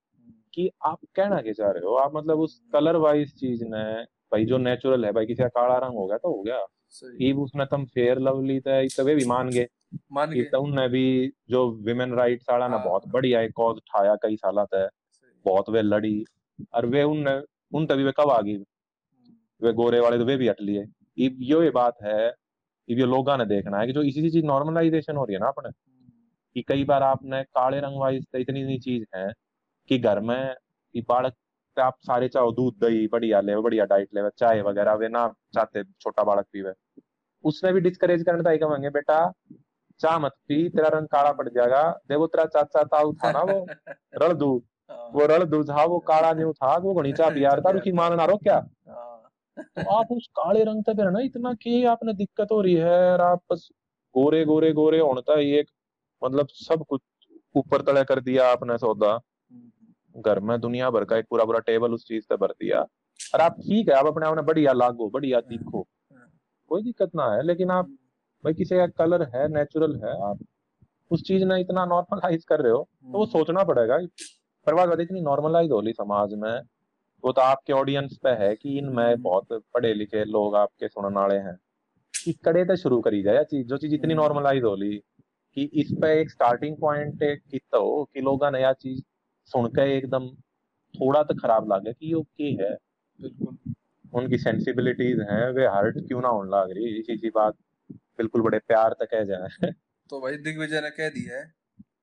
कि आप कहना क्या चाह रहे हो? आप मतलब उस कलर वाइज चीज़ ने भाई जो नेचुरल है भाई किसी का काला रंग हो गया तो हो गया। ये उसने तुम फेयर लवली थे तो वे भी मान गए। मान गए। तो उनने भी जो विमेन राइट आड़ा ना। बहुत बढ़िया एक कॉज उठाया कई साल तक। बहुत वे लड़ी। और वे उन उन तभी वे कब आ गई? वे गोरे वाले तो वे भी हट लिए। यो ये बात है ये लोगों ने देखना है कि जो इसी चीज़ नॉर्मलाइजेशन हो रही है ना अपने कि कई बार आपने काले रंग वाइज तो इतनी इतनी चीज़ है कि घर में बालक आप सारे चाहो दूध दही बढ़िया ले बढ़िया डाइट ले चाय वगैरह वे ना चाहते छोटा बालक पीवे उसने भी डिस्करेज करने था कहेंगे बेटा चाह मत पी तेरा रंग काला पड़ जाएगा देखो तेरा चाचा ताऊ था ना वो रण दूध हाँ। वो रण दूध था वो काला नहीं था वो घनी चाह पिया था रुकी मांगना रो क्या हाँ। तो आप उस काले रंग तक ना इतना के आपने दिक्कत हो रही है और आप बस गोरे गोरे गोरे होता है एक मतलब सब कुछ ऊपर तले कर दिया आपने सौदा। घर में दुनिया भर का एक पूरा पूरा टेबल उस चीज़ से भर दिया और आप ठीक है आप अपने आपने बढ़िया लागो बढ़िया हाँ। दिखो कोई दिक्कत ना है लेकिन आप भाई किसी का कलर है नेचुरल है आप उस चीज़ ने इतना नॉर्मलाइज कर रहे हो तो वो हम्म। सोचना पड़ेगा पर बात इतनी नॉर्मलाइज हो रही समाज में वो तो आपके ऑडियंस पे है कि इनमें हम्म। बहुत पढ़े लिखे लोग आपके सुनने वाले हैं कि कड़े तो शुरू करी जाए चीज़ जो चीज़ इतनी नॉर्मलाइज हम्म। हो रही कि इस पे एक स्टार्टिंग पॉइंट हो कि लोग नया चीज़ सुन के एकदम थोड़ा तो खराब लगे कि ये ओके है। बिल्कुल। उनकी सेंसिबिलिटीज हैं वे हर्ट क्यों ना होने लग रही इसी सी बात बिल्कुल बड़े प्यार तक कह जाए। तो भाई दिग्विजय ने कह दिया है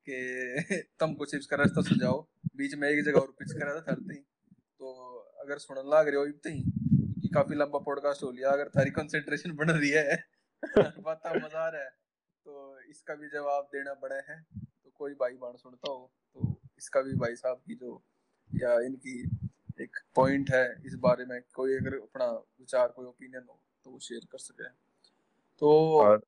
कि तुमको चिप्स का रास्ता सुझाओ। बीच में एक जगह और पिच करा था थरते तो अगर सुन लग रहे हो इतने ही कि काफ़ी लंबा पॉडकास्ट हो लिया अगर तारी कंसंट्रेशन बढ़ रही है बात मज़ा आ रहा है तो इसका भी जवाब देना बड़े है। तो कोई भाई बाण सुनता हो तो इसका भी भाई साहब की जो या इनकी एक पॉइंट है इस बारे में कोई अगर अपना विचार कोई ओपिनियन हो तो वो शेयर कर सके। तो और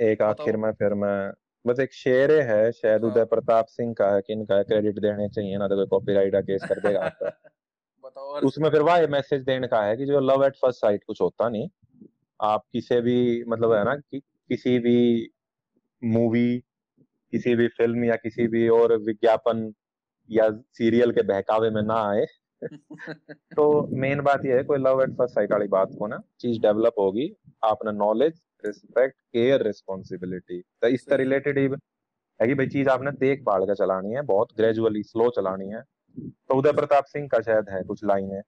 एक आखिर में फिर मैं बस एक शेर है शायद हाँ। उदय प्रताप सिंह का है कि इनका क्रेडिट देने चाहिए ना तो कोई कॉपीराइट का केस कर देगा। आपका बताओ उसमें फिर वह मैसेज देने का है कि जो लव एट फ़र्स्ट साइट कुछ होता नहीं आप किसी भी मतलब है ना कि किसी भी मूवी किसी भी फ़िल्म या किसी भी और विज्ञापन या सीरियल के बहकावे में ना आए। तो मेन बात यह है कोई लव एट फ़र्स्ट साइट वाली बात को ना चीज़ डेवलप होगी आपने नॉलेज रिस्पेक्ट केयर रिस्पॉन्सिबिलिटी तो इससे रिलेटेड ही है कि भाई चीज़ आपने देख भाल कर चलानी है बहुत ग्रेजुअली स्लो चलानी है। तो उदय प्रताप सिंह का शायद है कुछ लाइन है।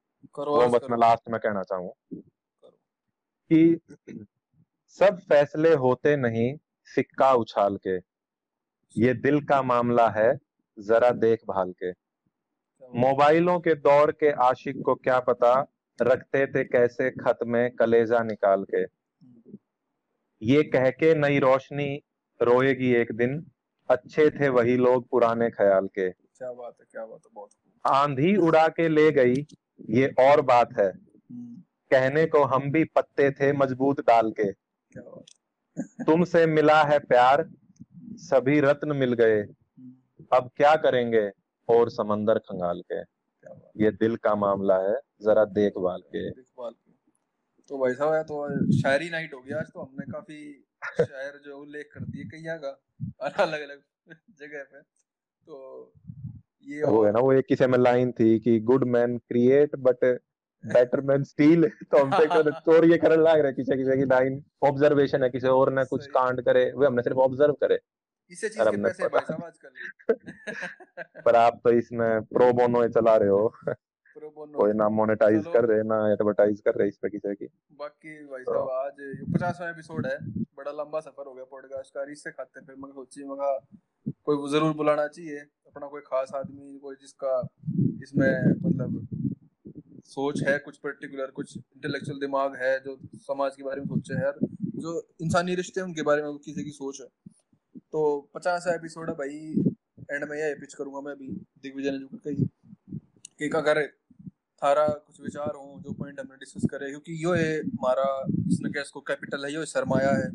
वो बस मैं लास्ट में कहना चाहूँ कि सब फैसले होते नहीं सिक्का उछाल के। ये दिल का मामला है जरा देखभाल के। मोबाइलों के दौर के आशिक को क्या पता रखते थे कैसे खत में कलेजा निकाल के। ये कह के नई रोशनी रोएगी एक दिन अच्छे थे वही लोग पुराने ख्याल के। क्या बात है क्या बात है बहुत आंधी उड़ा के ले गई ये और बात है। हम्म। कहने को हम भी पत्ते थे मज़बूत डाल के। तुमसे मिला है प्यार सभी रत्न मिल गए। अब क्या करेंगे? और समंदर खंगाल के। ये दिल का मामला है जरा देखभाल के। के। तो भाई साहब तो शायरी नाइट हो गया आज तो हमने काफ़ी शायर जो उल्लेख कर दिए कई जगह अलग अलग जगह पे। तो ये वो है ना वो एक किसी में लाइन थी कि good man create but better man steel तो हमसे तो चोर ये करने लग रहे किसी किसी की लाइन ऑब्जर्वेशन है किसी और ने कुछ कांड करे वो हमने सिर्फ़ ऑब्ज़र्व करे। इससे चीज़ के पैसे भाई साहब आजकल पर आप तो इसमें प्रो बोनो चला रहे हो। प्रो बोनो कोई ना मोनेटाइज कर रहे ना एडवर्टाइज कर रहे इस पे किसी की। बाकी भाई साहब तो। आज पचासवा एपिसोड है। बड़ा लंबा सफ़र हो गया पॉडकास्ट का इससे खाते फिर मैं सोची मगा कोई ज़रूर बुलाना चाहिए। अपना कोई खास आदमी कोई जिसका इसमें मतलब सोच है कुछ पर्टिकुलर कुछ इंटेलेक्चुअल दिमाग है जो समाज के बारे में सोचे है जो इंसानी रिश्ते उनके बारे में किसी की सोच है। तो पचास एपिसोड है भाई एंड में यह पिच करूँगा मैं अभी, दिग्विजय ने जो कही कि अगर थारा कुछ विचार हो, जो पॉइंट हमने डिस्कस करे, क्योंकि यो है हमारा इसने क्या इसको कैपिटल है, यो सरमाया है,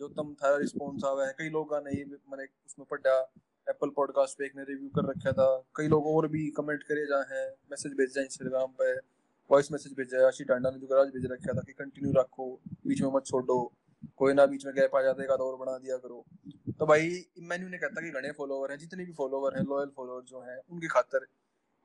जो तुम थारा रिस्पॉन्स आवा है। कई लोग नहीं, मैंने उसमें पढ़ा एप्पल पॉडकास्ट पे एक ने रिव्यू कर रखा था। कई लोग और भी कमेंट करे जा हैं मैसेज भेज जाए इंस्टाग्राम पे वॉइस मैसेज भेजा आशी टांडा ने जो गराज भेज रखा था कि कंटिन्यू रखो, बीच में मत छोड़ो। कोई ना बीच में गैप आ जाता है और बना दिया करो। तो भाई मैन्यू ने कहता कि घने फॉलोवर हैं, जितने भी फॉलोवर हैं लॉयल फॉलोवर जो हैं, उनकी खातर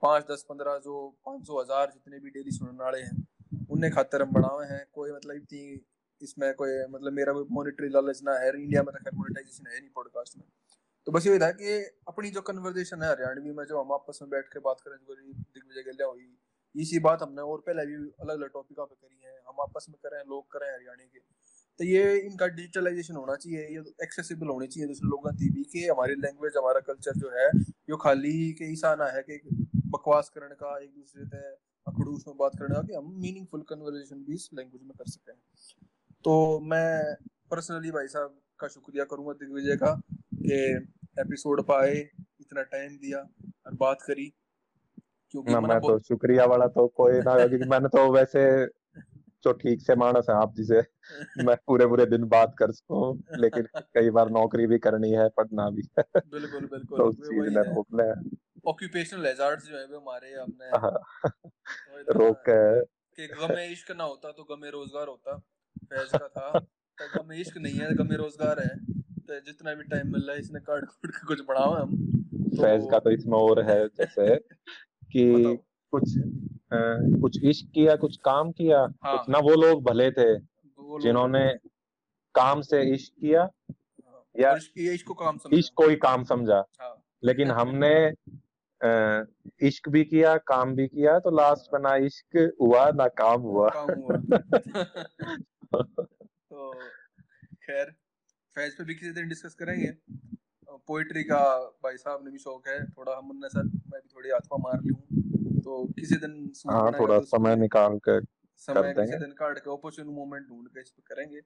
पाँच, दस, पंद्रह, जो पाँच सौ, हज़ार जितने भी डेली सुनने वाले हैं उनने खातर हम बनाए हैं। कोई मतलब इतनी इसमें कोई मतलब मेरा कोई मॉनिटरी लालच ना है इंडिया में तो खैर मोनिटाइजेशन है नहीं पॉडकास्ट में। तो बस ये था कि अपनी जो कन्वर्जेशन है, हरियाणवी में जो हम आपस में बैठ के बात करें, जो दिग्विजय गल्या हुई, इसी बात हमने और पहले भी अलग अलग टॉपिकों पे करी है। हम आपस में करें, लोग करें हरियाणा के। तो ये इनका डिजिटलाइजेशन होना चाहिए ये एक्सेसिबल होनी चाहिए दूसरे लोगों की भी कि हमारी लैंग्वेज हमारा कल्चर जो है यो खाली के ऐसा ना है कि बकवास करने का एक दूसरे से अखड़ूस में बात करने का कि हम मीनिंगफुल कन्वर्सेशन भी इस लैंग्वेज में कर सकें। तो मैं पर्सनली भाई साहब का शुक्रिया करूँगा दिग्विजय का कि एपिसोड पाए इतना टाइम दिया और बात करी क्योंकि मैं तो शुक्रिया वाला तो कोई ना क्योंकि मैंने तो वैसे जो ठीक से मानस है आप जिसे मैं पूरे पूरे दिन बात कर सकूँ लेकिन कई बार नौकरी भी करनी है पढ़ना भी है। बिल्कुल बिल्कुल। तो उस चीज़ में रोकना है। ऑक्यूपेशनल हैजार्ड्स जो है वो हमारे हमने हाँ। तो रोक है। कि गमे इश्क ना होता तो गमे रोज़गार होता। फैज का था। तो गमे इश्क नहीं है गमे रोज़गार है। तो जितना भी टाइम मिल रहा है इसने काट कूट के कुछ बढ़ाओ हम। तो... फैज का तो इसमें और है जैसे कि कुछ कुछ इश्क किया कुछ काम किया हाँ, कुछ ना वो लोग भले थे जिन्होंने काम से इश्क किया हाँ, या इश्क को काम समझा। इश्क को ही काम समझा। हाँ, लेकिन हमने इश्क भी किया काम भी किया तो लास्ट में ना इश्क हुआ ना काम हुआ, काम हुआ। तो खैर फैज पे भी किसी दिन डिस्कस करेंगे। पोइट्री का भाई साहब ने भी शौक है थोड़ा हम उनने सर मैं भी थोड़ी आत्मा मार लूँ। तो किसी दिन हाँ थोड़ा तो समय निकाल के समय किसी दिन काट के ऑपोर्चुन मोमेंट ढूंढ के इस पे करेंगे।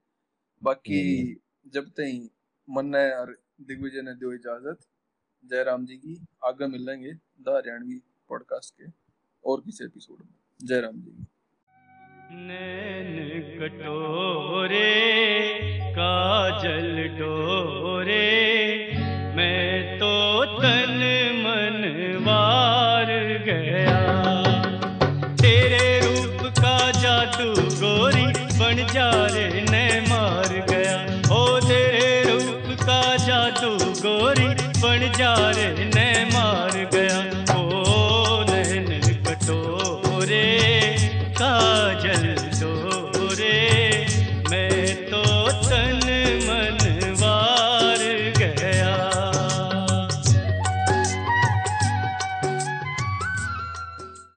बाकी हम्म। जब तक मन है और दिग्विजय ने दो इजाज़त जयराम जी की आगे मिलेंगे द हरियाणवी पॉडकास्ट के और किसी एपिसोड में। जयराम जी की। नैन कटोरे काजल डोरे जा रहे